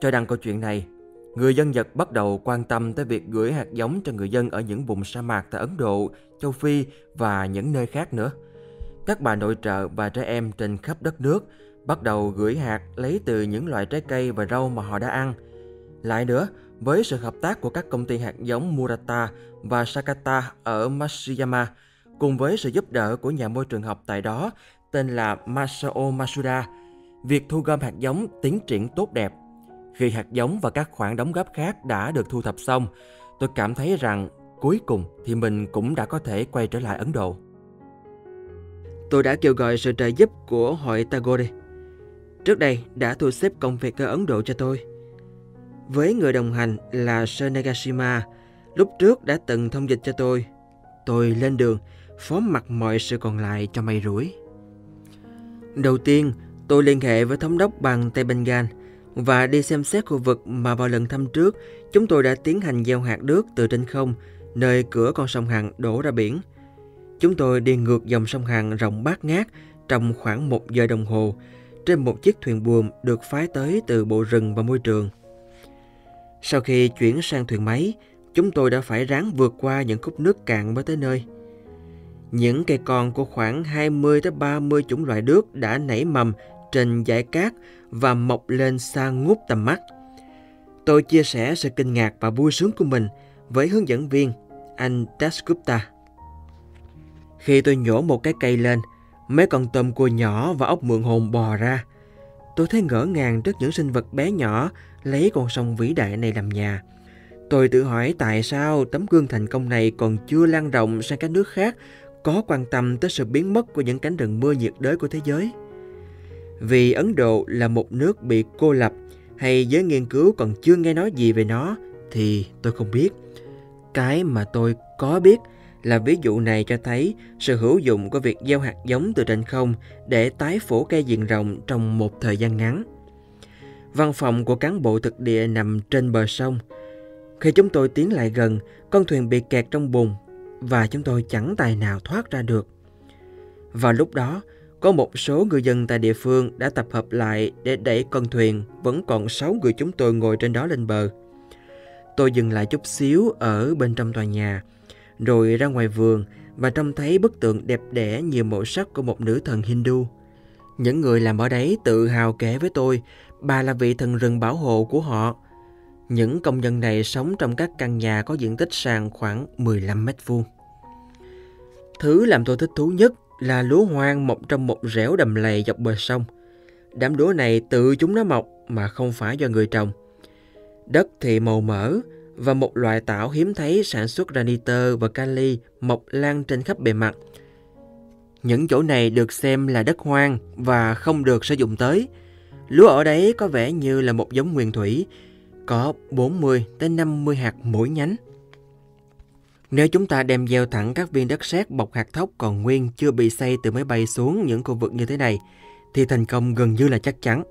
cho đăng câu chuyện này. Người dân Nhật bắt đầu quan tâm tới việc gửi hạt giống cho người dân ở những vùng sa mạc tại Ấn Độ, châu Phi và những nơi khác nữa. Các bà nội trợ và trẻ em trên khắp đất nước bắt đầu gửi hạt lấy từ những loại trái cây và rau mà họ đã ăn. Lại nữa, với sự hợp tác của các công ty hạt giống Murata và Sakata ở Matsuyama, cùng với sự giúp đỡ của nhà môi trường học tại đó tên là Masao Masuda, việc thu gom hạt giống tiến triển tốt đẹp. Khi hạt giống và các khoản đóng góp khác đã được thu thập xong, tôi cảm thấy rằng cuối cùng thì mình cũng đã có thể quay trở lại Ấn Độ. Tôi đã kêu gọi sự trợ giúp của hội Tagore. Trước đây đã thu xếp công việc ở Ấn Độ cho tôi. Với người đồng hành là Sir lúc trước đã từng thông dịch cho tôi. Tôi lên đường, phó mặt mọi sự còn lại cho may rủi. Đầu tiên, tôi liên hệ với thống đốc bang Tây Bengal và đi xem xét khu vực mà vào lần thăm trước chúng tôi đã tiến hành gieo hạt nước từ trên không, nơi cửa con sông Hằng đổ ra biển – Chúng tôi đi ngược dòng sông Hằng rộng bát ngát trong khoảng một giờ đồng hồ trên một chiếc thuyền buồm được phái tới từ Bộ Rừng và Môi trường. Sau khi chuyển sang thuyền máy, chúng tôi đã phải ráng vượt qua những khúc nước cạn mới tới nơi. Những cây con của khoảng 20 tới 30 chủng loại nước đã nảy mầm trên dải cát và mọc lên xa ngút tầm mắt. Tôi chia sẻ sự kinh ngạc và vui sướng của mình với hướng dẫn viên anh Dasgupta. Khi tôi nhổ một cái cây lên, mấy con tôm cua nhỏ và ốc mượn hồn bò ra. Tôi thấy ngỡ ngàng trước những sinh vật bé nhỏ lấy con sông vĩ đại này làm nhà. Tôi tự hỏi tại sao tấm gương thành công này còn chưa lan rộng sang các nước khác có quan tâm tới sự biến mất của những cánh rừng mưa nhiệt đới của thế giới. Vì Ấn Độ là một nước bị cô lập hay giới nghiên cứu còn chưa nghe nói gì về nó thì tôi không biết. Cái mà tôi có biết là ví dụ này cho thấy sự hữu dụng của việc gieo hạt giống từ trên không để tái phủ cây diện rộng trong một thời gian ngắn. Văn phòng của cán bộ thực địa nằm trên bờ sông. Khi chúng tôi tiến lại gần, con thuyền bị kẹt trong bùn và chúng tôi chẳng tài nào thoát ra được. Vào lúc đó, có một số người dân tại địa phương đã tập hợp lại để đẩy con thuyền vẫn còn 6 người chúng tôi ngồi trên đó lên bờ. Tôi dừng lại chút xíu ở bên trong tòa nhà rồi ra ngoài vườn và trông thấy bức tượng đẹp đẽ nhiều màu sắc của một nữ thần Hindu. Những người làm ở đấy tự hào kể với tôi bà là vị thần rừng bảo hộ của họ. Những công nhân này sống trong các căn nhà có diện tích sàn khoảng 15 mét vuông. Thứ làm tôi thích thú nhất là lúa hoang mọc trong một rẻo đầm lầy dọc bờ sông. Đám lúa này tự chúng nó mọc mà không phải do người trồng. Đất thì màu mỡ, và một loại tảo hiếm thấy sản xuất ra nitơ và kali mọc lan trên khắp bề mặt. Những chỗ này được xem là đất hoang và không được sử dụng tới. Lúa ở đấy có vẻ như là một giống nguyên thủy, có 40 tới 50 hạt mỗi nhánh. Nếu chúng ta đem gieo thẳng các viên đất sét bọc hạt thóc còn nguyên chưa bị xây từ máy bay xuống những khu vực như thế này, thì thành công gần như là chắc chắn.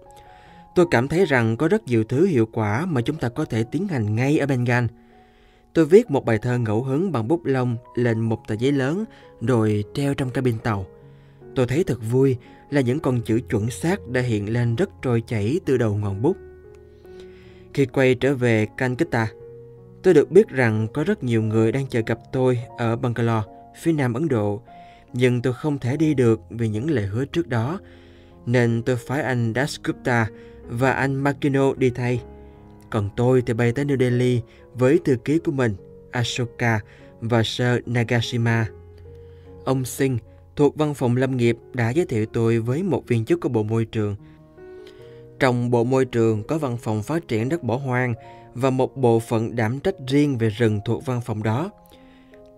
Tôi cảm thấy rằng có rất nhiều thứ hiệu quả mà chúng ta có thể tiến hành ngay ở Bengal. Tôi viết một bài thơ ngẫu hứng bằng bút lông lên một tờ giấy lớn rồi treo trong cabin tàu. Tôi thấy thật vui là những con chữ chuẩn xác đã hiện lên rất trôi chảy từ đầu ngọn bút. Khi quay trở về Calcutta, tôi được biết rằng có rất nhiều người đang chờ gặp tôi ở Bangalore, phía nam Ấn Độ, nhưng tôi không thể đi được vì những lời hứa trước đó, nên tôi phái anh Dasgupta và anh Makino đi thay. Còn tôi thì bay tới New Delhi với thư ký của mình, Ashoka và Sir Nagashima. Ông Singh thuộc văn phòng lâm nghiệp đã giới thiệu tôi với một viên chức của Bộ Môi trường. Trong Bộ Môi trường có văn phòng phát triển đất bỏ hoang và một bộ phận đảm trách riêng về rừng thuộc văn phòng đó.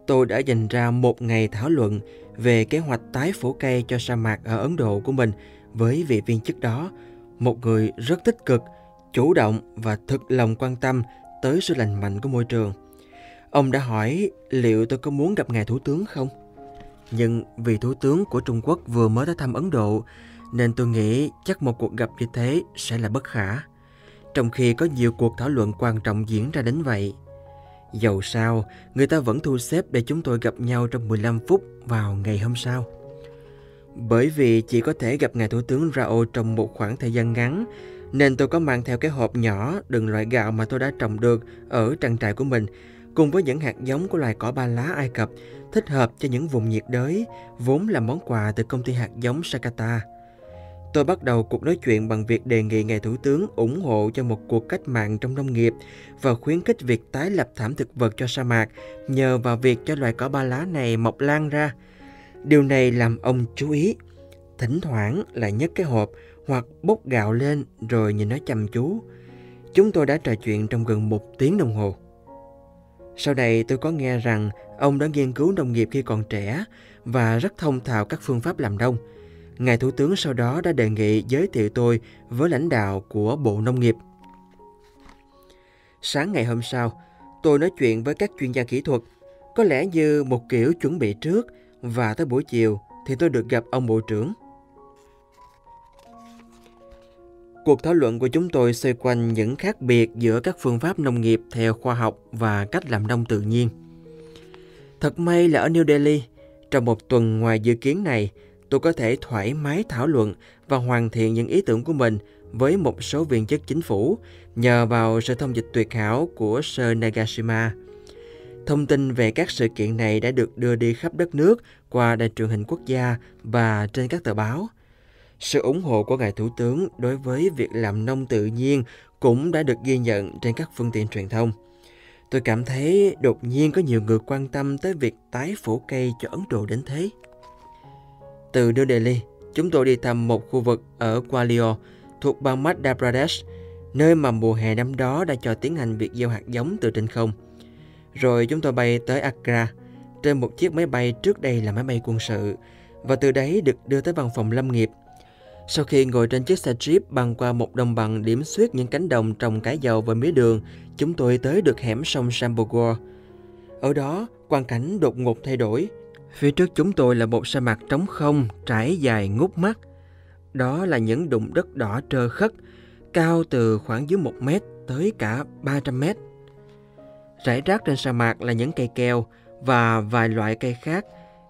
Tôi đã dành ra một ngày thảo luận về kế hoạch tái phủ cây cho sa mạc ở Ấn Độ của mình với vị viên chức đó, một người rất tích cực, chủ động và thực lòng quan tâm tới sự lành mạnh của môi trường. Ông đã hỏi liệu tôi có muốn gặp ngài thủ tướng không? Nhưng vì thủ tướng của Trung Quốc vừa mới tới thăm Ấn Độ, nên tôi nghĩ chắc một cuộc gặp như thế sẽ là bất khả. Trong khi có nhiều cuộc thảo luận quan trọng diễn ra đến vậy. Dầu sao, người ta vẫn thu xếp để chúng tôi gặp nhau trong 15 phút vào ngày hôm sau. Bởi vì chỉ có thể gặp ngài thủ tướng Rao trong một khoảng thời gian ngắn, nên tôi có mang theo cái hộp nhỏ đựng loại gạo mà tôi đã trồng được ở trang trại của mình, cùng với những hạt giống của loài cỏ ba lá Ai Cập thích hợp cho những vùng nhiệt đới, vốn là món quà từ công ty hạt giống Sakata. Tôi bắt đầu cuộc nói chuyện bằng việc đề nghị ngài thủ tướng ủng hộ cho một cuộc cách mạng trong nông nghiệp và khuyến khích việc tái lập thảm thực vật cho sa mạc nhờ vào việc cho loài cỏ ba lá này mọc lan ra. Điều này làm ông chú ý. Thỉnh thoảng lại nhấc cái hộp hoặc bốc gạo lên rồi nhìn nó chăm chú. Chúng tôi đã trò chuyện trong gần một tiếng đồng hồ. Sau đây tôi có nghe rằng ông đã nghiên cứu nông nghiệp khi còn trẻ và rất thông thạo các phương pháp làm nông. Ngài Thủ tướng sau đó đã đề nghị giới thiệu tôi với lãnh đạo của Bộ Nông nghiệp. Sáng ngày hôm sau, tôi nói chuyện với các chuyên gia kỹ thuật, có lẽ như một kiểu chuẩn bị trước và tới buổi chiều thì tôi được gặp ông Bộ trưởng. Cuộc thảo luận của chúng tôi xoay quanh những khác biệt giữa các phương pháp nông nghiệp theo khoa học và cách làm nông tự nhiên. Thật may là ở New Delhi, trong một tuần ngoài dự kiến này, tôi có thể thoải mái thảo luận và hoàn thiện những ý tưởng của mình với một số viên chức chính phủ nhờ vào sự thông dịch tuyệt hảo của Sir Nagashima. Thông tin về các sự kiện này đã được đưa đi khắp đất nước qua đài truyền hình quốc gia và trên các tờ báo. Sự ủng hộ của ngài thủ tướng đối với việc làm nông tự nhiên cũng đã được ghi nhận trên các phương tiện truyền thông. Tôi cảm thấy đột nhiên có nhiều người quan tâm tới việc tái phủ cây cho Ấn Độ đến thế. Từ New Delhi, chúng tôi đi thăm một khu vực ở Gwalior thuộc bang Madhya Pradesh, nơi mà mùa hè năm đó đã cho tiến hành việc gieo hạt giống từ trên không. Rồi chúng tôi bay tới Accra trên một chiếc máy bay trước đây là máy bay quân sự và từ đấy được đưa tới văn phòng lâm nghiệp. Sau khi ngồi trên chiếc xe jeep băng qua một đồng bằng điểm xuyết những cánh đồng trồng cải dầu và mía đường, chúng tôi tới được hẻm sông Sambogor. Ở đó, quang cảnh đột ngột thay đổi. Phía trước chúng tôi là một sa mạc trống không, trải dài ngút mắt. Đó là những đụng đất đỏ trơ khất, cao từ khoảng dưới 1 mét tới cả 300 mét. Rải rác trên sa mạc là những cây keo và vài loại cây khác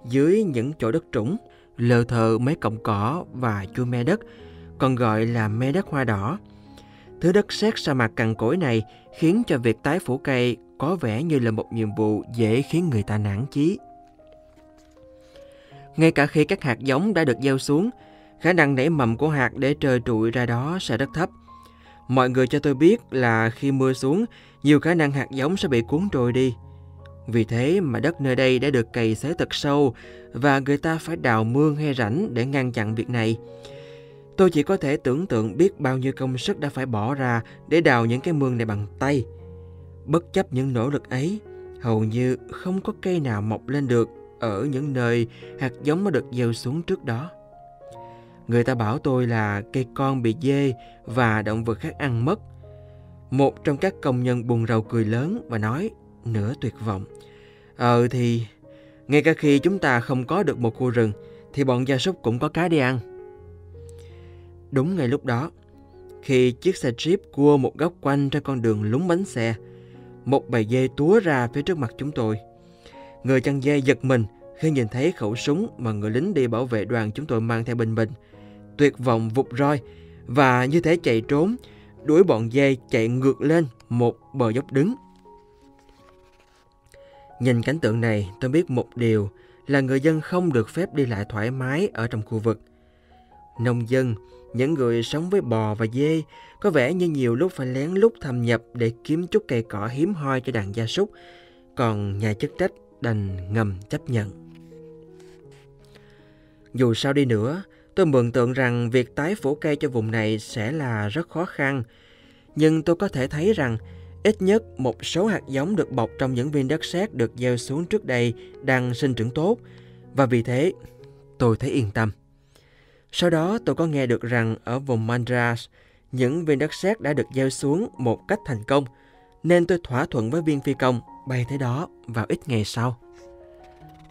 dưới những chỗ đất trũng, lờ thờ mấy cọng cỏ và chua me đất, còn gọi là me đất hoa đỏ. Thứ đất sét sa mạc cằn cỗi này khiến cho việc tái phủ cây có vẻ như là một nhiệm vụ dễ khiến người ta nản chí. Ngay cả khi các hạt giống đã được gieo xuống, khả năng nảy mầm của hạt để trơ trụi ra đó sẽ rất thấp. Mọi người cho tôi biết là khi mưa xuống, nhiều khả năng hạt giống sẽ bị cuốn trôi đi. Vì thế mà đất nơi đây đã được cày xới thật sâu và người ta phải đào mương hay rãnh để ngăn chặn việc này. Tôi chỉ có thể tưởng tượng biết bao nhiêu công sức đã phải bỏ ra để đào những cái mương này bằng tay. Bất chấp những nỗ lực ấy, hầu như không có cây nào mọc lên được ở những nơi hạt giống đã được gieo xuống trước đó. Người ta bảo tôi là cây con bị dê và động vật khác ăn mất. Một trong các công nhân buồn rầu cười lớn và nói nửa tuyệt vọng. Ờ thì, ngay cả khi chúng ta không có được một khu rừng, thì bọn gia súc cũng có cá để ăn. Đúng ngay lúc đó, khi chiếc xe Jeep cua một góc quanh trên con đường lúng bánh xe, một bầy dê túa ra phía trước mặt chúng tôi. Người chăn dê giật mình khi nhìn thấy khẩu súng mà người lính đi bảo vệ đoàn chúng tôi mang theo bình bình, Tuyệt vọng vụt roi và như thế chạy trốn, đuổi bọn dê chạy ngược lên một bờ dốc đứng. Nhìn cảnh tượng này, tôi biết một điều là người dân không được phép đi lại thoải mái ở trong khu vực. Nông dân, những người sống với bò và dê có vẻ như nhiều lúc phải lén lút thâm nhập để kiếm chút cây cỏ hiếm hoi cho đàn gia súc, còn nhà chức trách đành ngầm chấp nhận. Dù sao đi nữa, tôi mường tượng rằng việc tái phủ cây cho vùng này sẽ là rất khó khăn, nhưng tôi có thể thấy rằng ít nhất một số hạt giống được bọc trong những viên đất sét được gieo xuống trước đây đang sinh trưởng tốt, và vì thế tôi thấy yên tâm. Sau đó tôi có nghe được rằng ở vùng Mandras những viên đất sét đã được gieo xuống một cách thành công, nên tôi thỏa thuận với viên phi công bay tới đó vào ít ngày sau.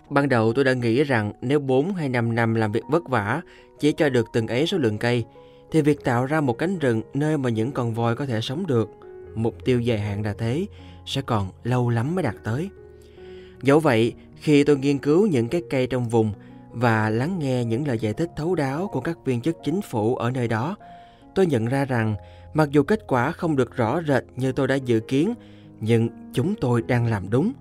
Ban đầu tôi đã nghĩ rằng nếu 4 hay 5 năm làm việc vất vả chỉ cho được từng ấy số lượng cây, thì việc tạo ra một cánh rừng nơi mà những con voi có thể sống được, mục tiêu dài hạn là thế, sẽ còn lâu lắm mới đạt tới. Dẫu vậy, khi tôi nghiên cứu những cái cây trong vùng và lắng nghe những lời giải thích thấu đáo của các viên chức chính phủ ở nơi đó, tôi nhận ra rằng mặc dù kết quả không được rõ rệt như tôi đã dự kiến, nhưng chúng tôi đang làm đúng.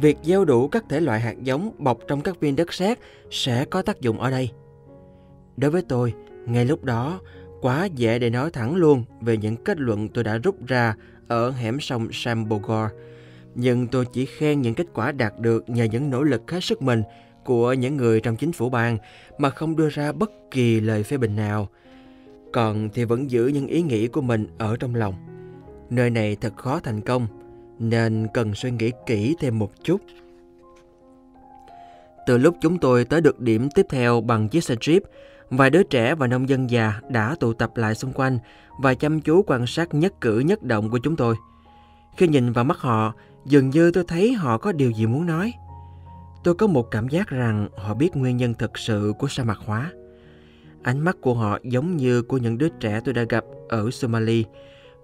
Việc gieo đủ các thể loại hạt giống bọc trong các viên đất sét sẽ có tác dụng ở đây. Đối với tôi, ngay lúc đó, quá dễ để nói thẳng luôn về những kết luận tôi đã rút ra ở hẻm sông Sambogor. Nhưng tôi chỉ khen những kết quả đạt được nhờ những nỗ lực hết sức mình của những người trong chính phủ bang mà không đưa ra bất kỳ lời phê bình nào. Còn thì vẫn giữ những ý nghĩ của mình ở trong lòng. Nơi này thật khó thành công, nên cần suy nghĩ kỹ thêm một chút. Từ lúc chúng tôi tới được điểm tiếp theo bằng chiếc xe Jeep, vài đứa trẻ và nông dân già đã tụ tập lại xung quanh và chăm chú quan sát nhất cử nhất động của chúng tôi. Khi nhìn vào mắt họ, dường như tôi thấy họ có điều gì muốn nói. Tôi có một cảm giác rằng họ biết nguyên nhân thực sự của sa mạc hóa. Ánh mắt của họ giống như của những đứa trẻ tôi đã gặp ở Somalia,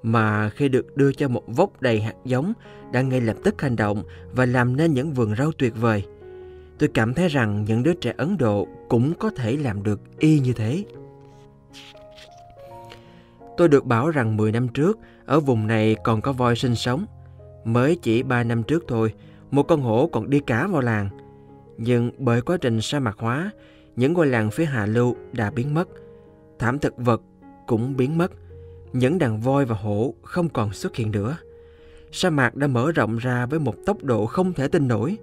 mà khi được đưa cho một vốc đầy hạt giống đã ngay lập tức hành động và làm nên những vườn rau tuyệt vời. Tôi cảm thấy rằng những đứa trẻ Ấn Độ cũng có thể làm được y như thế. Tôi được bảo rằng 10 năm trước, ở vùng này còn có voi sinh sống. Mới chỉ 3 năm trước thôi, một con hổ còn đi cá vào làng. Nhưng bởi quá trình sa mạc hóa, những ngôi làng phía hạ lưu đã biến mất. Thảm thực vật cũng biến mất. Những đàn voi và hổ không còn xuất hiện nữa. Sa mạc đã mở rộng ra với một tốc độ không thể tin nổi.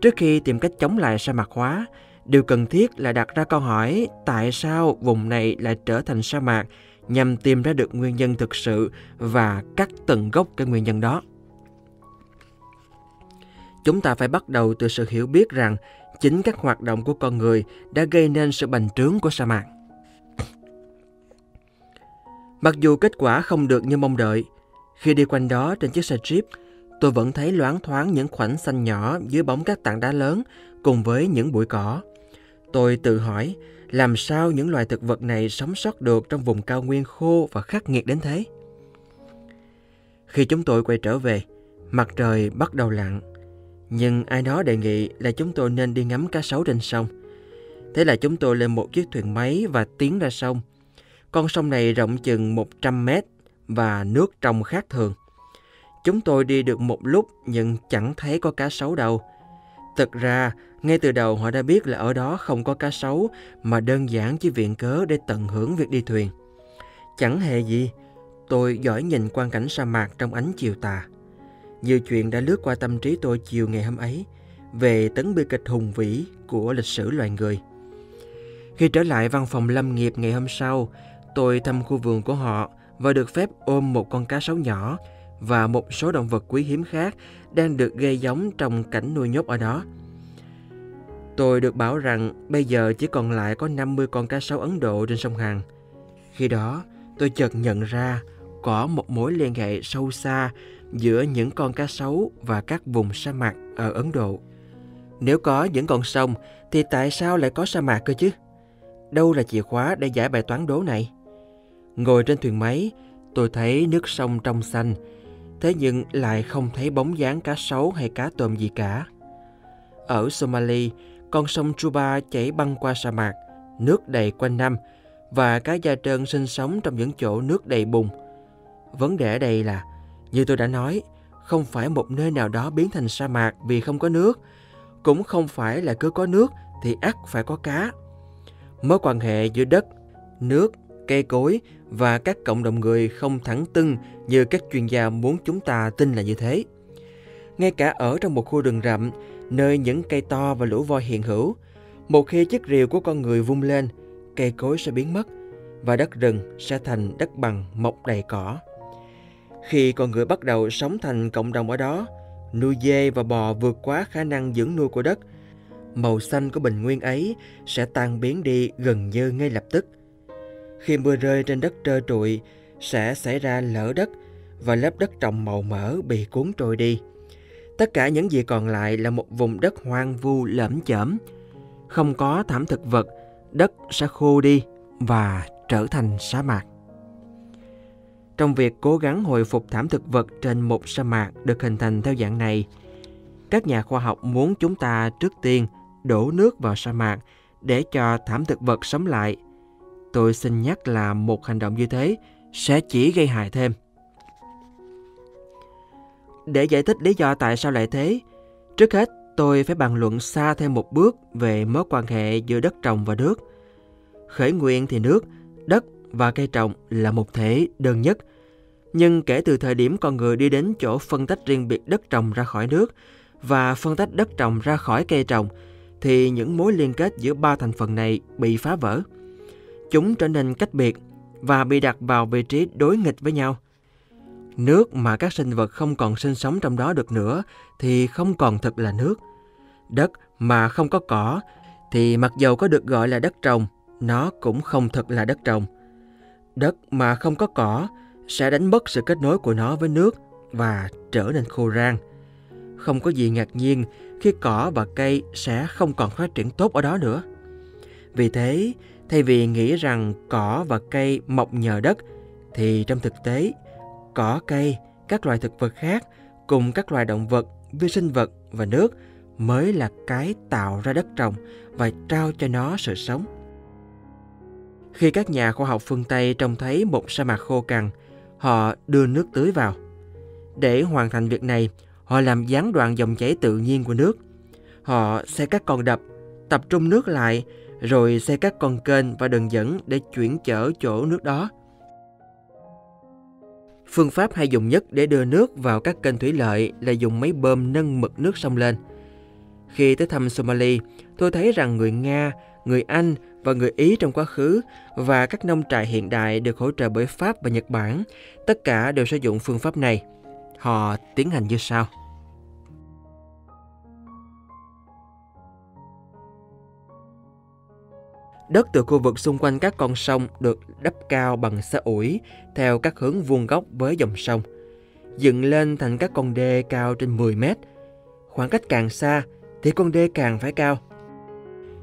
Trước khi tìm cách chống lại sa mạc hóa, điều cần thiết là đặt ra câu hỏi tại sao vùng này lại trở thành sa mạc nhằm tìm ra được nguyên nhân thực sự và cắt tận gốc cái nguyên nhân đó. Chúng ta phải bắt đầu từ sự hiểu biết rằng chính các hoạt động của con người đã gây nên sự bành trướng của sa mạc. Mặc dù kết quả không được như mong đợi, khi đi quanh đó trên chiếc xe Jeep, tôi vẫn thấy loáng thoáng những khoảnh xanh nhỏ dưới bóng các tảng đá lớn cùng với những bụi cỏ. Tôi tự hỏi, làm sao những loài thực vật này sống sót được trong vùng cao nguyên khô và khắc nghiệt đến thế? Khi chúng tôi quay trở về, mặt trời bắt đầu lặn. Nhưng ai đó đề nghị là chúng tôi nên đi ngắm cá sấu trên sông. Thế là chúng tôi lên một chiếc thuyền máy và tiến ra sông. Con sông này rộng chừng 100 mét và nước trong khác thường. Chúng tôi đi được một lúc nhưng chẳng thấy có cá sấu đâu. Thực ra, ngay từ đầu họ đã biết là ở đó không có cá sấu mà đơn giản chỉ viện cớ để tận hưởng việc đi thuyền. Chẳng hề gì, tôi giỏi nhìn quang cảnh sa mạc trong ánh chiều tà. Nhiều chuyện đã lướt qua tâm trí tôi chiều ngày hôm ấy về tấn bi kịch hùng vĩ của lịch sử loài người. Khi trở lại văn phòng lâm nghiệp ngày hôm sau, tôi thăm khu vườn của họ và được phép ôm một con cá sấu nhỏ và một số động vật quý hiếm khác đang được gây giống trong cảnh nuôi nhốt ở đó. Tôi được bảo rằng bây giờ chỉ còn lại có 50 con cá sấu Ấn Độ trên sông Hằng. Khi đó, tôi chợt nhận ra có một mối liên hệ sâu xa giữa những con cá sấu và các vùng sa mạc ở Ấn Độ. Nếu có những con sông thì tại sao lại có sa mạc cơ chứ? Đâu là chìa khóa để giải bài toán đố này? Ngồi trên thuyền máy, tôi thấy nước sông trong xanh, thế nhưng lại không thấy bóng dáng cá sấu hay cá tôm gì cả. Ở Somalia, con sông Chuba chảy băng qua sa mạc, nước đầy quanh năm và cá da trơn sinh sống trong những chỗ nước đầy bùn. Vấn đề ở đây là, như tôi đã nói, không phải một nơi nào đó biến thành sa mạc vì không có nước, cũng không phải là cứ có nước thì ắt phải có cá. Mối quan hệ giữa đất, nước, cây cối và các cộng đồng người không thẳng tưng như các chuyên gia muốn chúng ta tin là như thế. Ngay cả ở trong một khu rừng rậm, nơi những cây to và lũ voi hiện hữu, một khi chiếc rìu của con người vung lên, cây cối sẽ biến mất và đất rừng sẽ thành đất bằng mọc đầy cỏ. Khi con người bắt đầu sống thành cộng đồng ở đó, nuôi dê và bò vượt quá khả năng dưỡng nuôi của đất, màu xanh của bình nguyên ấy sẽ tan biến đi gần như ngay lập tức. Khi mưa rơi trên đất trơ trụi, sẽ xảy ra lở đất và lớp đất trồng màu mỡ bị cuốn trôi đi. Tất cả những gì còn lại là một vùng đất hoang vu lởm chởm. Không có thảm thực vật, đất sẽ khô đi và trở thành sa mạc. Trong việc cố gắng hồi phục thảm thực vật trên một sa mạc được hình thành theo dạng này, các nhà khoa học muốn chúng ta trước tiên đổ nước vào sa mạc để cho thảm thực vật sống lại. Tôi xin nhắc là một hành động như thế sẽ chỉ gây hại thêm. Để giải thích lý do tại sao lại thế, trước hết tôi phải bàn luận xa thêm một bước về mối quan hệ giữa đất trồng và nước. Khởi nguyên thì nước, đất và cây trồng là một thể đơn nhất. Nhưng kể từ thời điểm con người đi đến chỗ phân tách riêng biệt đất trồng ra khỏi nước và phân tách đất trồng ra khỏi cây trồng, thì những mối liên kết giữa ba thành phần này bị phá vỡ. Chúng trở nên cách biệt và bị đặt vào vị trí đối nghịch với nhau – Nước mà các sinh vật không còn sinh sống trong đó được nữa thì không còn thực là nước. Đất mà không có cỏ thì mặc dầu có được gọi là đất trồng, nó cũng không thực là đất trồng. Đất mà không có cỏ sẽ đánh mất sự kết nối của nó với nước và trở nên khô rang. Không có gì ngạc nhiên khi cỏ và cây sẽ không còn phát triển tốt ở đó nữa. Vì thế, thay vì nghĩ rằng cỏ và cây mọc nhờ đất, thì trong thực tế, cỏ cây, các loài thực vật khác cùng các loài động vật, vi sinh vật và nước mới là cái tạo ra đất trồng và trao cho nó sự sống. Khi các nhà khoa học phương Tây trông thấy một sa mạc khô cằn, họ đưa nước tưới vào. Để hoàn thành việc này, họ làm gián đoạn dòng chảy tự nhiên của nước. Họ xây các con đập, tập trung nước lại, rồi xây các con kênh và đường dẫn để chuyển chở chỗ nước đó. Phương pháp hay dùng nhất để đưa nước vào các kênh thủy lợi là dùng máy bơm nâng mực nước sông lên. Khi tới thăm Somalia, tôi thấy rằng người Nga, người Anh và người Ý trong quá khứ và các nông trại hiện đại được hỗ trợ bởi Pháp và Nhật Bản, tất cả đều sử dụng phương pháp này. Họ tiến hành như sau. Đất từ khu vực xung quanh các con sông được đắp cao bằng xe ủi theo các hướng vuông góc với dòng sông, dựng lên thành các con đê cao trên 10 mét. Khoảng cách càng xa thì con đê càng phải cao.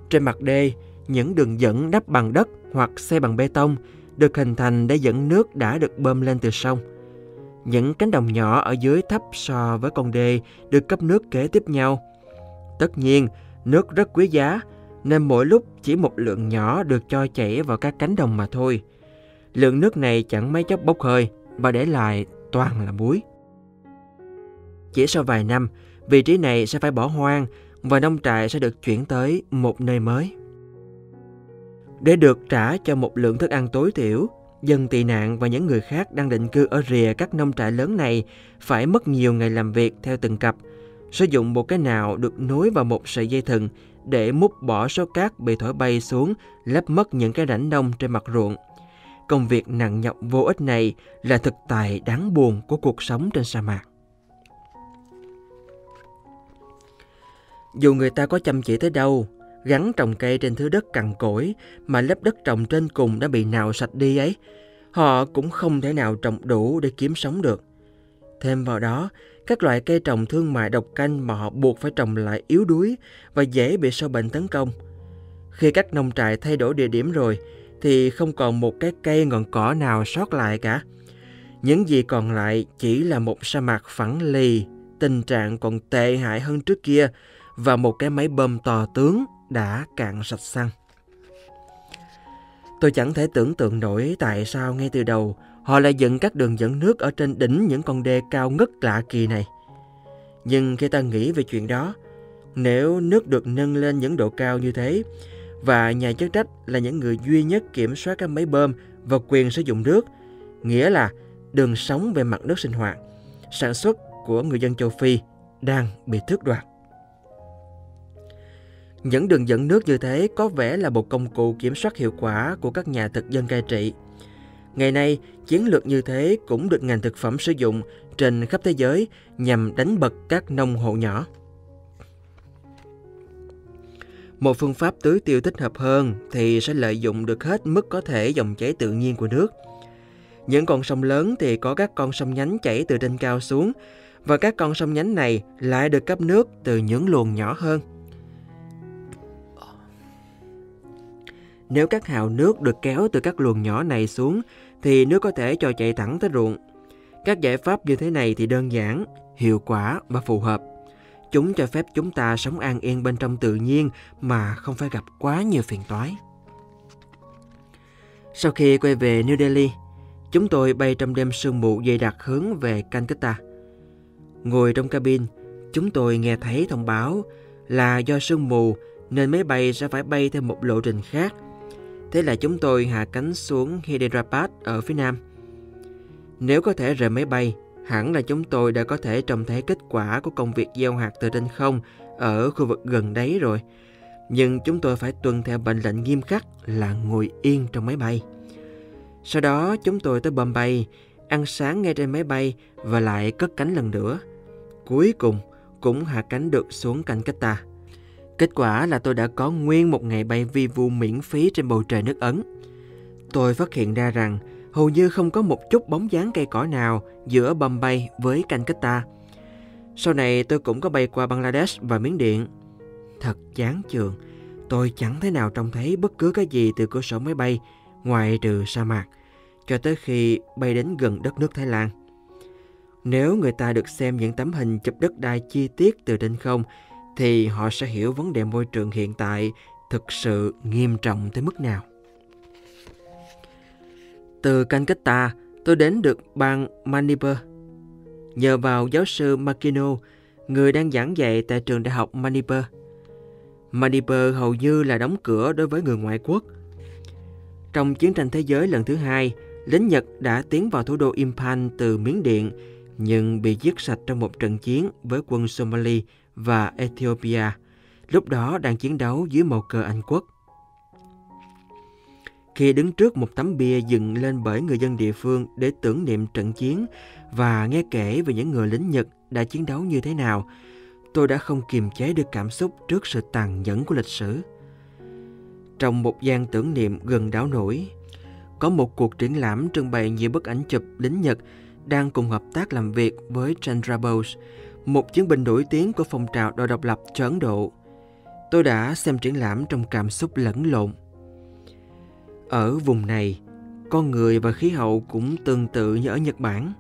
Trên mặt đê, những đường dẫn đắp bằng đất hoặc xây bằng bê tông được hình thành để dẫn nước đã được bơm lên từ sông. Những cánh đồng nhỏ ở dưới thấp so với con đê được cấp nước kế tiếp nhau. Tất nhiên, nước rất quý giá nên mỗi lúc chỉ một lượng nhỏ được cho chảy vào các cánh đồng mà thôi. Lượng nước này chẳng mấy chốc bốc hơi và để lại toàn là muối. Chỉ sau vài năm, vị trí này sẽ phải bỏ hoang và nông trại sẽ được chuyển tới một nơi mới. Để được trả cho một lượng thức ăn tối thiểu, dân tị nạn và những người khác đang định cư ở rìa các nông trại lớn này phải mất nhiều ngày làm việc theo từng cặp, sử dụng một cái nào được nối vào một sợi dây thừng để múc bỏ số cát bị thổi bay xuống, lấp mất những cái rãnh nông trên mặt ruộng. công việc nặng nhọc vô ích này là thực tại đáng buồn của cuộc sống trên sa mạc. Dù người ta có chăm chỉ tới đâu, gắn trồng cây trên thứ đất cằn cỗi mà lớp đất trồng trên cùng đã bị nào sạch đi ấy, họ cũng không thể nào trồng đủ để kiếm sống được. Thêm vào đó, các loại cây trồng thương mại độc canh mà họ buộc phải trồng lại yếu đuối và dễ bị sâu bệnh tấn công. Khi các nông trại thay đổi địa điểm rồi, thì không còn một cái cây ngọn cỏ nào sót lại cả. Những gì còn lại chỉ là một sa mạc phẳng lì, tình trạng còn tệ hại hơn trước kia và một cái máy bơm to tướng đã cạn sạch xăng. Tôi chẳng thể tưởng tượng nổi tại sao ngay từ đầu họ lại dựng các đường dẫn nước ở trên đỉnh những con đê cao ngất lạ kỳ này. Nhưng khi ta nghĩ về chuyện đó, nếu nước được nâng lên những độ cao như thế và nhà chức trách là những người duy nhất kiểm soát các máy bơm và quyền sử dụng nước, nghĩa là đường sống về mặt nước sinh hoạt, sản xuất của người dân châu Phi đang bị tước đoạt. Những đường dẫn nước như thế có vẻ là một công cụ kiểm soát hiệu quả của các nhà thực dân cai trị. Ngày nay, chiến lược như thế cũng được ngành thực phẩm sử dụng trên khắp thế giới nhằm đánh bật các nông hộ nhỏ. Một phương pháp tưới tiêu thích hợp hơn thì sẽ lợi dụng được hết mức có thể dòng chảy tự nhiên của nước. Những con sông lớn thì có các con sông nhánh chảy từ trên cao xuống và các con sông nhánh này lại được cấp nước từ những luồng nhỏ hơn. Nếu các hào nước được kéo từ các luồng nhỏ này xuống thì nước có thể cho chạy thẳng tới ruộng. Các giải pháp như thế này thì đơn giản, hiệu quả và phù hợp. Chúng cho phép chúng ta sống an yên bên trong tự nhiên mà không phải gặp quá nhiều phiền toái. Sau khi quay về New Delhi, chúng tôi bay trong đêm sương mù dày đặc hướng về Calcutta. Ngồi trong cabin, chúng tôi nghe thấy thông báo là do sương mù nên máy bay sẽ phải bay theo một lộ trình khác Thế là chúng tôi hạ cánh xuống Hyderabad ở phía nam. Nếu có thể rời máy bay, hẳn là chúng tôi đã có thể trông thấy kết quả của công việc gieo hạt từ trên không ở khu vực gần đấy rồi. Nhưng chúng tôi phải tuân theo mệnh lệnh nghiêm khắc là ngồi yên trong máy bay. Sau đó chúng tôi tới Bombay, ăn sáng ngay trên máy bay và lại cất cánh lần nữa. Cuối cùng cũng hạ cánh được xuống Calcutta. Kết quả là tôi đã có nguyên một ngày bay vi vu miễn phí trên bầu trời nước Ấn. Tôi phát hiện ra rằng hầu như không có một chút bóng dáng cây cỏ nào giữa Bombay với Calcutta. Sau này tôi cũng có bay qua Bangladesh và Miến Điện. Thật chán chường, tôi chẳng thế nào trông thấy bất cứ cái gì từ cửa sổ máy bay ngoài trừ sa mạc, cho tới khi bay đến gần đất nước Thái Lan. Nếu người ta được xem những tấm hình chụp đất đai chi tiết từ trên không thì họ sẽ hiểu vấn đề môi trường hiện tại thực sự nghiêm trọng tới mức nào. Từ Calcutta, tôi đến được bang Manipur. Nhờ vào giáo sư Makino, người đang giảng dạy tại trường đại học Manipur. Manipur hầu như là đóng cửa đối với người ngoại quốc. Trong chiến tranh thế giới lần thứ hai, lính Nhật đã tiến vào thủ đô Imphal từ Miến Điện, nhưng bị giết sạch trong một trận chiến với quân Somali và Ethiopia, lúc đó đang chiến đấu dưới màu cờ Anh quốc. Khi đứng trước một tấm bia dựng lên bởi người dân địa phương để tưởng niệm trận chiến và nghe kể về những người lính Nhật đã chiến đấu như thế nào, tôi đã không kiềm chế được cảm xúc trước sự tàn nhẫn của lịch sử. Trong một gian tưởng niệm gần đảo nổi, có một cuộc triển lãm trưng bày nhiều bức ảnh chụp lính Nhật đang cùng hợp tác làm việc với Chandra Bose, một chiến binh nổi tiếng của phong trào đòi độc lập cho Ấn Độ. Tôi đã xem triển lãm trong cảm xúc lẫn lộn. Ở vùng này, con người và khí hậu cũng tương tự như ở Nhật Bản.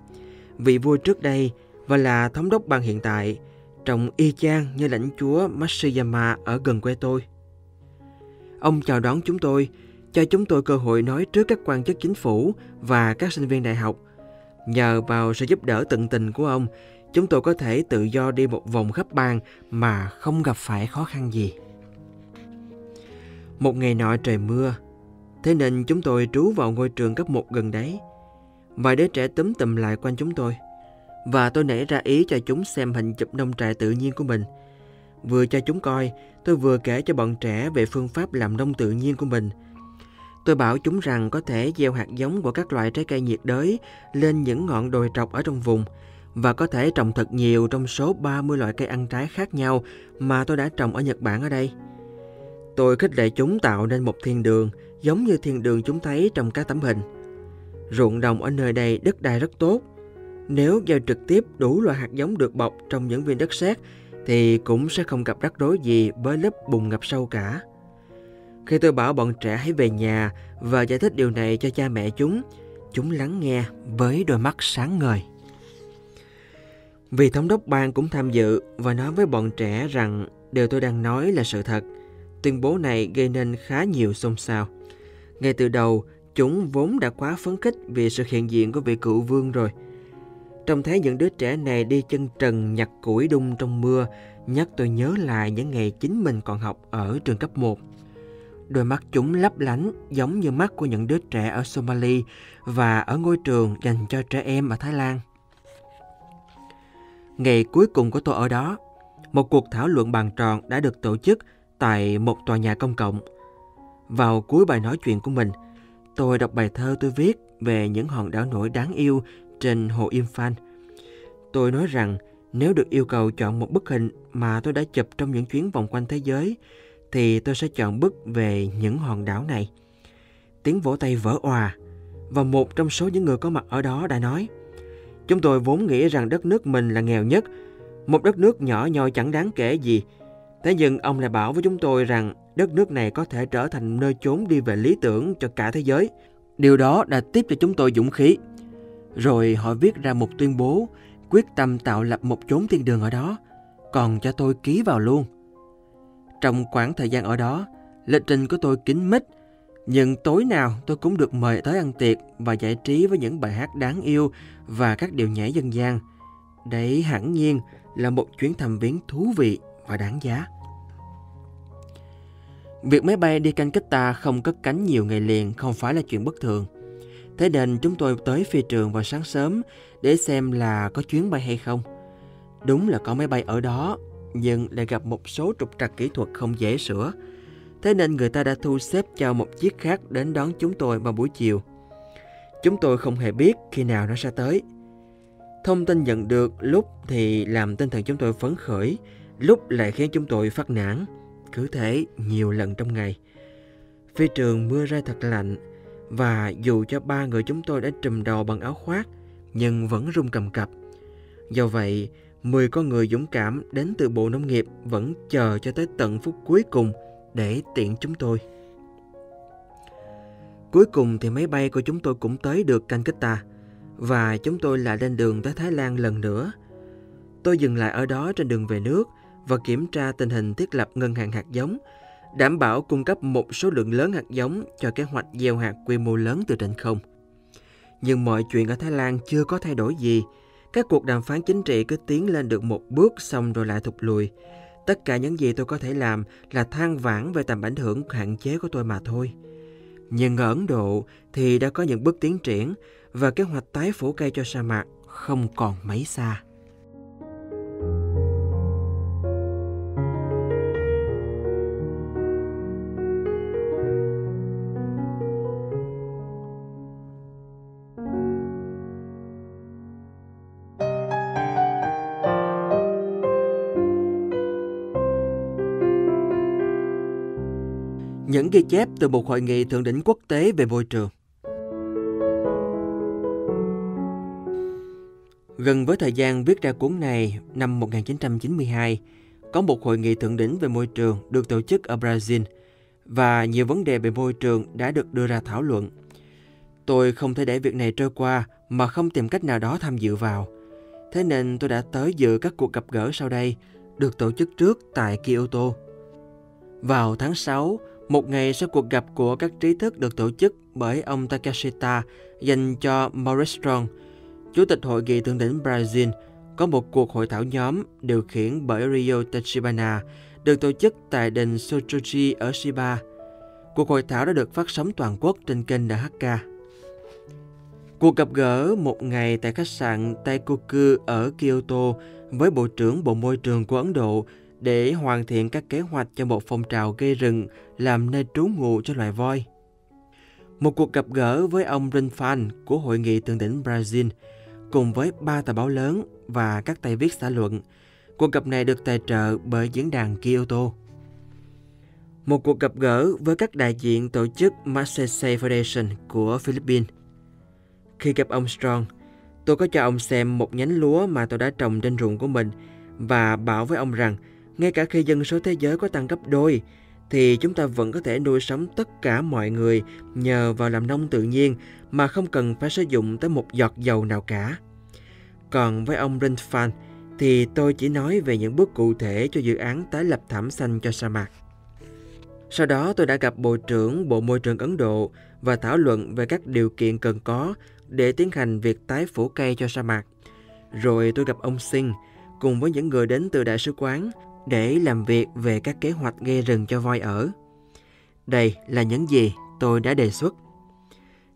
Vị vua trước đây và là thống đốc bang hiện tại, trông y chang như lãnh chúa Matsuyama ở gần quê tôi. Ông chào đón chúng tôi, cho chúng tôi cơ hội nói trước các quan chức chính phủ và các sinh viên đại học. Nhờ vào sự giúp đỡ tận tình của ông, chúng tôi có thể tự do đi một vòng khắp bang mà không gặp phải khó khăn gì. Một ngày nọ trời mưa, thế nên chúng tôi trú vào ngôi trường cấp 1 gần đấy. Vài đứa trẻ túm tùm lại quanh chúng tôi và tôi nảy ra ý cho chúng xem hình chụp nông trại tự nhiên của mình. Vừa cho chúng coi, tôi vừa kể cho bọn trẻ về phương pháp làm nông tự nhiên của mình. Tôi bảo chúng rằng có thể gieo hạt giống của các loại trái cây nhiệt đới lên những ngọn đồi trọc ở trong vùng và có thể trồng thật nhiều trong số 30 loại cây ăn trái khác nhau mà tôi đã trồng ở Nhật Bản ở đây. Tôi khích lệ chúng tạo nên một thiên đường giống như thiên đường chúng thấy trong các tấm hình. Ruộng đồng ở nơi đây đất đai rất tốt. Nếu gieo trực tiếp đủ loại hạt giống được bọc trong những viên đất sét thì cũng sẽ không gặp rắc rối gì với lớp bùn ngập sâu cả. Khi tôi bảo bọn trẻ hãy về nhà và giải thích điều này cho cha mẹ chúng, chúng lắng nghe với đôi mắt sáng ngời. Vì thống đốc bang cũng tham dự và nói với bọn trẻ rằng điều tôi đang nói là sự thật. Tuyên bố này gây nên khá nhiều xôn xao. Ngay từ đầu, chúng vốn đã quá phấn khích vì sự hiện diện của vị cựu vương rồi. Trông thấy những đứa trẻ này đi chân trần nhặt củi đung trong mưa, nhắc tôi nhớ lại những ngày chính mình còn học ở trường cấp 1. Đôi mắt chúng lấp lánh giống như mắt của những đứa trẻ ở Somalia và ở ngôi trường dành cho trẻ em ở Thái Lan. Ngày cuối cùng của tôi ở đó, một cuộc thảo luận bàn tròn đã được tổ chức tại một tòa nhà công cộng. Vào cuối bài nói chuyện của mình, tôi đọc bài thơ tôi viết về những hòn đảo nổi đáng yêu trên hồ Imphal. Tôi nói rằng nếu được yêu cầu chọn một bức hình mà tôi đã chụp trong những chuyến vòng quanh thế giới, thì tôi sẽ chọn bức về những hòn đảo này. Tiếng vỗ tay vỡ òa, và một trong số những người có mặt ở đó đã nói, Chúng tôi vốn nghĩ rằng đất nước mình là nghèo nhất, một đất nước nhỏ nhoi chẳng đáng kể gì. Thế nhưng ông lại bảo với chúng tôi rằng đất nước này có thể trở thành nơi trốn đi về lý tưởng cho cả thế giới. Điều đó đã tiếp cho chúng tôi dũng khí. Rồi họ viết ra một tuyên bố quyết tâm tạo lập một chốn thiên đường ở đó, còn cho tôi ký vào luôn. Trong khoảng thời gian ở đó, lịch trình của tôi kín mít, nhưng tối nào tôi cũng được mời tới ăn tiệc và giải trí với những bài hát đáng yêu và các điệu nhảy dân gian. Đấy hẳn nhiên là một chuyến thăm viếng thú vị và đáng giá. Việc máy bay đi canh ta không cất cánh nhiều ngày liền không phải là chuyện bất thường. Thế nên chúng tôi tới phi trường vào sáng sớm để xem là có chuyến bay hay không. Đúng là có máy bay ở đó, nhưng lại gặp một số trục trặc kỹ thuật không dễ sửa. Thế nên người ta đã thu xếp cho một chiếc khác đến đón chúng tôi vào buổi chiều. Chúng tôi không hề biết khi nào nó sẽ tới. Thông tin nhận được lúc thì làm tinh thần chúng tôi phấn khởi, lúc lại khiến chúng tôi phát nản. Cứ thế nhiều lần trong ngày. Phi trường mưa ra thật lạnh, và dù cho ba người chúng tôi đã trùm đầu bằng áo khoác, nhưng vẫn run cầm cập. Do vậy, 10 con người dũng cảm đến từ Bộ Nông nghiệp vẫn chờ cho tới tận phút cuối cùng để tiện chúng tôi. Cuối cùng thì máy bay của chúng tôi cũng tới được Calcutta và chúng tôi lại lên đường tới Thái Lan lần nữa. Tôi dừng lại ở đó trên đường về nước và kiểm tra tình hình thiết lập ngân hàng hạt giống, đảm bảo cung cấp một số lượng lớn hạt giống cho kế hoạch gieo hạt quy mô lớn từ trên không. Nhưng mọi chuyện ở Thái Lan chưa có thay đổi gì. Các cuộc đàm phán chính trị cứ tiến lên được một bước xong rồi lại thụt lùi. Tất cả những gì tôi có thể làm là than vãn về tầm ảnh hưởng hạn chế của tôi mà thôi. Nhưng ở Ấn Độ thì đã có những bước tiến triển và kế hoạch tái phủ cây cho sa mạc không còn mấy xa. Những ghi chép từ một hội nghị thượng đỉnh quốc tế về môi trường. Gần với thời gian viết ra cuốn này năm 1992, có một hội nghị thượng đỉnh về môi trường được tổ chức ở Brazil và nhiều vấn đề về môi trường đã được đưa ra thảo luận. Tôi không thể để việc này trôi qua mà không tìm cách nào đó tham dự vào. Thế nên tôi đã tới dự các cuộc gặp gỡ sau đây, được tổ chức trước tại Kyoto. Vào tháng 6, một ngày sau cuộc gặp của các trí thức được tổ chức bởi ông Takashita dành cho Maurice Strong, Chủ tịch Hội nghị Thượng đỉnh Brazil, có một cuộc hội thảo nhóm điều khiển bởi Rio Tachibana được tổ chức tại đền Sochoji ở Shiba. Cuộc hội thảo đã được phát sóng toàn quốc trên kênh NHK. Cuộc gặp gỡ một ngày tại khách sạn Taikoku ở Kyoto với Bộ trưởng Bộ Môi trường của Ấn Độ để hoàn thiện các kế hoạch cho một phong trào gây rừng làm nơi trú ngụ cho loài voi. Một cuộc gặp gỡ với ông Rinfan của Hội nghị Thượng đỉnh Brazil cùng với ba tờ báo lớn và các tay viết xã luận. Cuộc gặp này được tài trợ bởi diễn đàn Kyoto. Một cuộc gặp gỡ với các đại diện tổ chức Massace Foundation của Philippines. Khi gặp ông Strong, tôi có cho ông xem một nhánh lúa mà tôi đã trồng trên ruộng của mình và bảo với ông rằng ngay cả khi dân số thế giới có tăng gấp đôi, thì chúng ta vẫn có thể nuôi sống tất cả mọi người nhờ vào làm nông tự nhiên mà không cần phải sử dụng tới một giọt dầu nào cả. Còn với ông Rindfan thì tôi chỉ nói về những bước cụ thể cho dự án tái lập thảm xanh cho sa mạc. Sau đó tôi đã gặp Bộ trưởng Bộ Môi trường Ấn Độ và thảo luận về các điều kiện cần có để tiến hành việc tái phủ cây cho sa mạc. Rồi tôi gặp ông Singh cùng với những người đến từ đại sứ quán để làm việc về các kế hoạch gây rừng cho voi ở. Đây là những gì tôi đã đề xuất.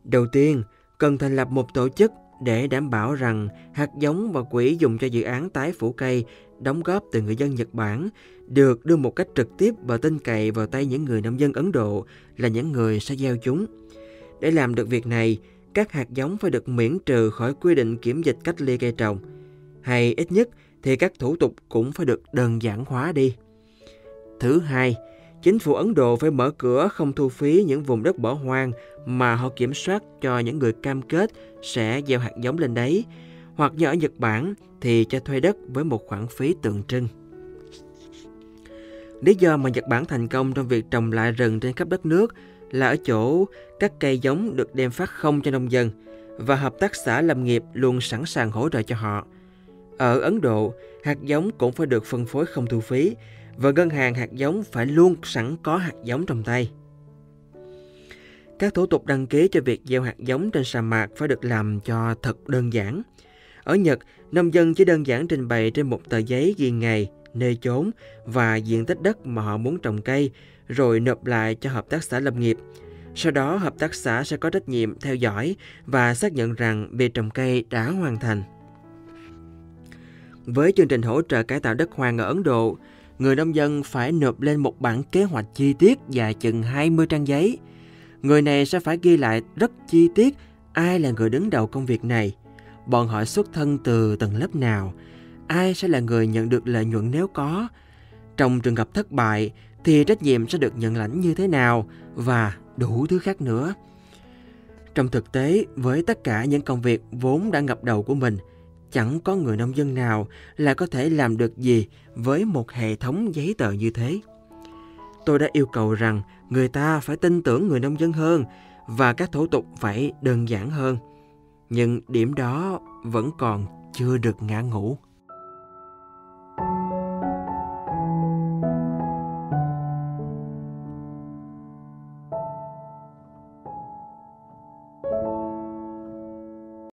Đầu tiên, cần thành lập một tổ chức để đảm bảo rằng hạt giống và quỹ dùng cho dự án tái phủ cây đóng góp từ người dân Nhật Bản được đưa một cách trực tiếp và tin cậy vào tay những người nông dân Ấn Độ là những người sẽ gieo chúng. Để làm được việc này, các hạt giống phải được miễn trừ khỏi quy định kiểm dịch cách ly cây trồng, hay ít nhất thì các thủ tục cũng phải được đơn giản hóa đi. Thứ hai, chính phủ Ấn Độ phải mở cửa không thu phí những vùng đất bỏ hoang mà họ kiểm soát cho những người cam kết sẽ gieo hạt giống lên đấy, hoặc như ở Nhật Bản thì cho thuê đất với một khoản phí tượng trưng. Lý do mà Nhật Bản thành công trong việc trồng lại rừng trên khắp đất nước là ở chỗ các cây giống được đem phát không cho nông dân và hợp tác xã lâm nghiệp luôn sẵn sàng hỗ trợ cho họ – ở Ấn Độ, hạt giống cũng phải được phân phối không thu phí và ngân hàng hạt giống phải luôn sẵn có hạt giống trong tay. Các thủ tục đăng ký cho việc gieo hạt giống trên sa mạc phải được làm cho thật đơn giản. Ở Nhật, nông dân chỉ đơn giản trình bày trên một tờ giấy ghi ngày, nơi chốn và diện tích đất mà họ muốn trồng cây, rồi nộp lại cho hợp tác xã lâm nghiệp. Sau đó, hợp tác xã sẽ có trách nhiệm theo dõi và xác nhận rằng việc trồng cây đã hoàn thành. Với chương trình hỗ trợ cải tạo đất hoang ở Ấn Độ, người nông dân phải nộp lên một bản kế hoạch chi tiết dài chừng 20 trang giấy. Người này sẽ phải ghi lại rất chi tiết ai là người đứng đầu công việc này, bọn họ xuất thân từ tầng lớp nào, ai sẽ là người nhận được lợi nhuận nếu có. Trong trường hợp thất bại thì trách nhiệm sẽ được nhận lãnh như thế nào và đủ thứ khác nữa. Trong thực tế, với tất cả những công việc vốn đã ngập đầu của mình – chẳng có người nông dân nào là có thể làm được gì với một hệ thống giấy tờ như thế. Tôi đã yêu cầu rằng người ta phải tin tưởng người nông dân hơn và các thủ tục phải đơn giản hơn. Nhưng điểm đó vẫn còn chưa được ngã ngũ.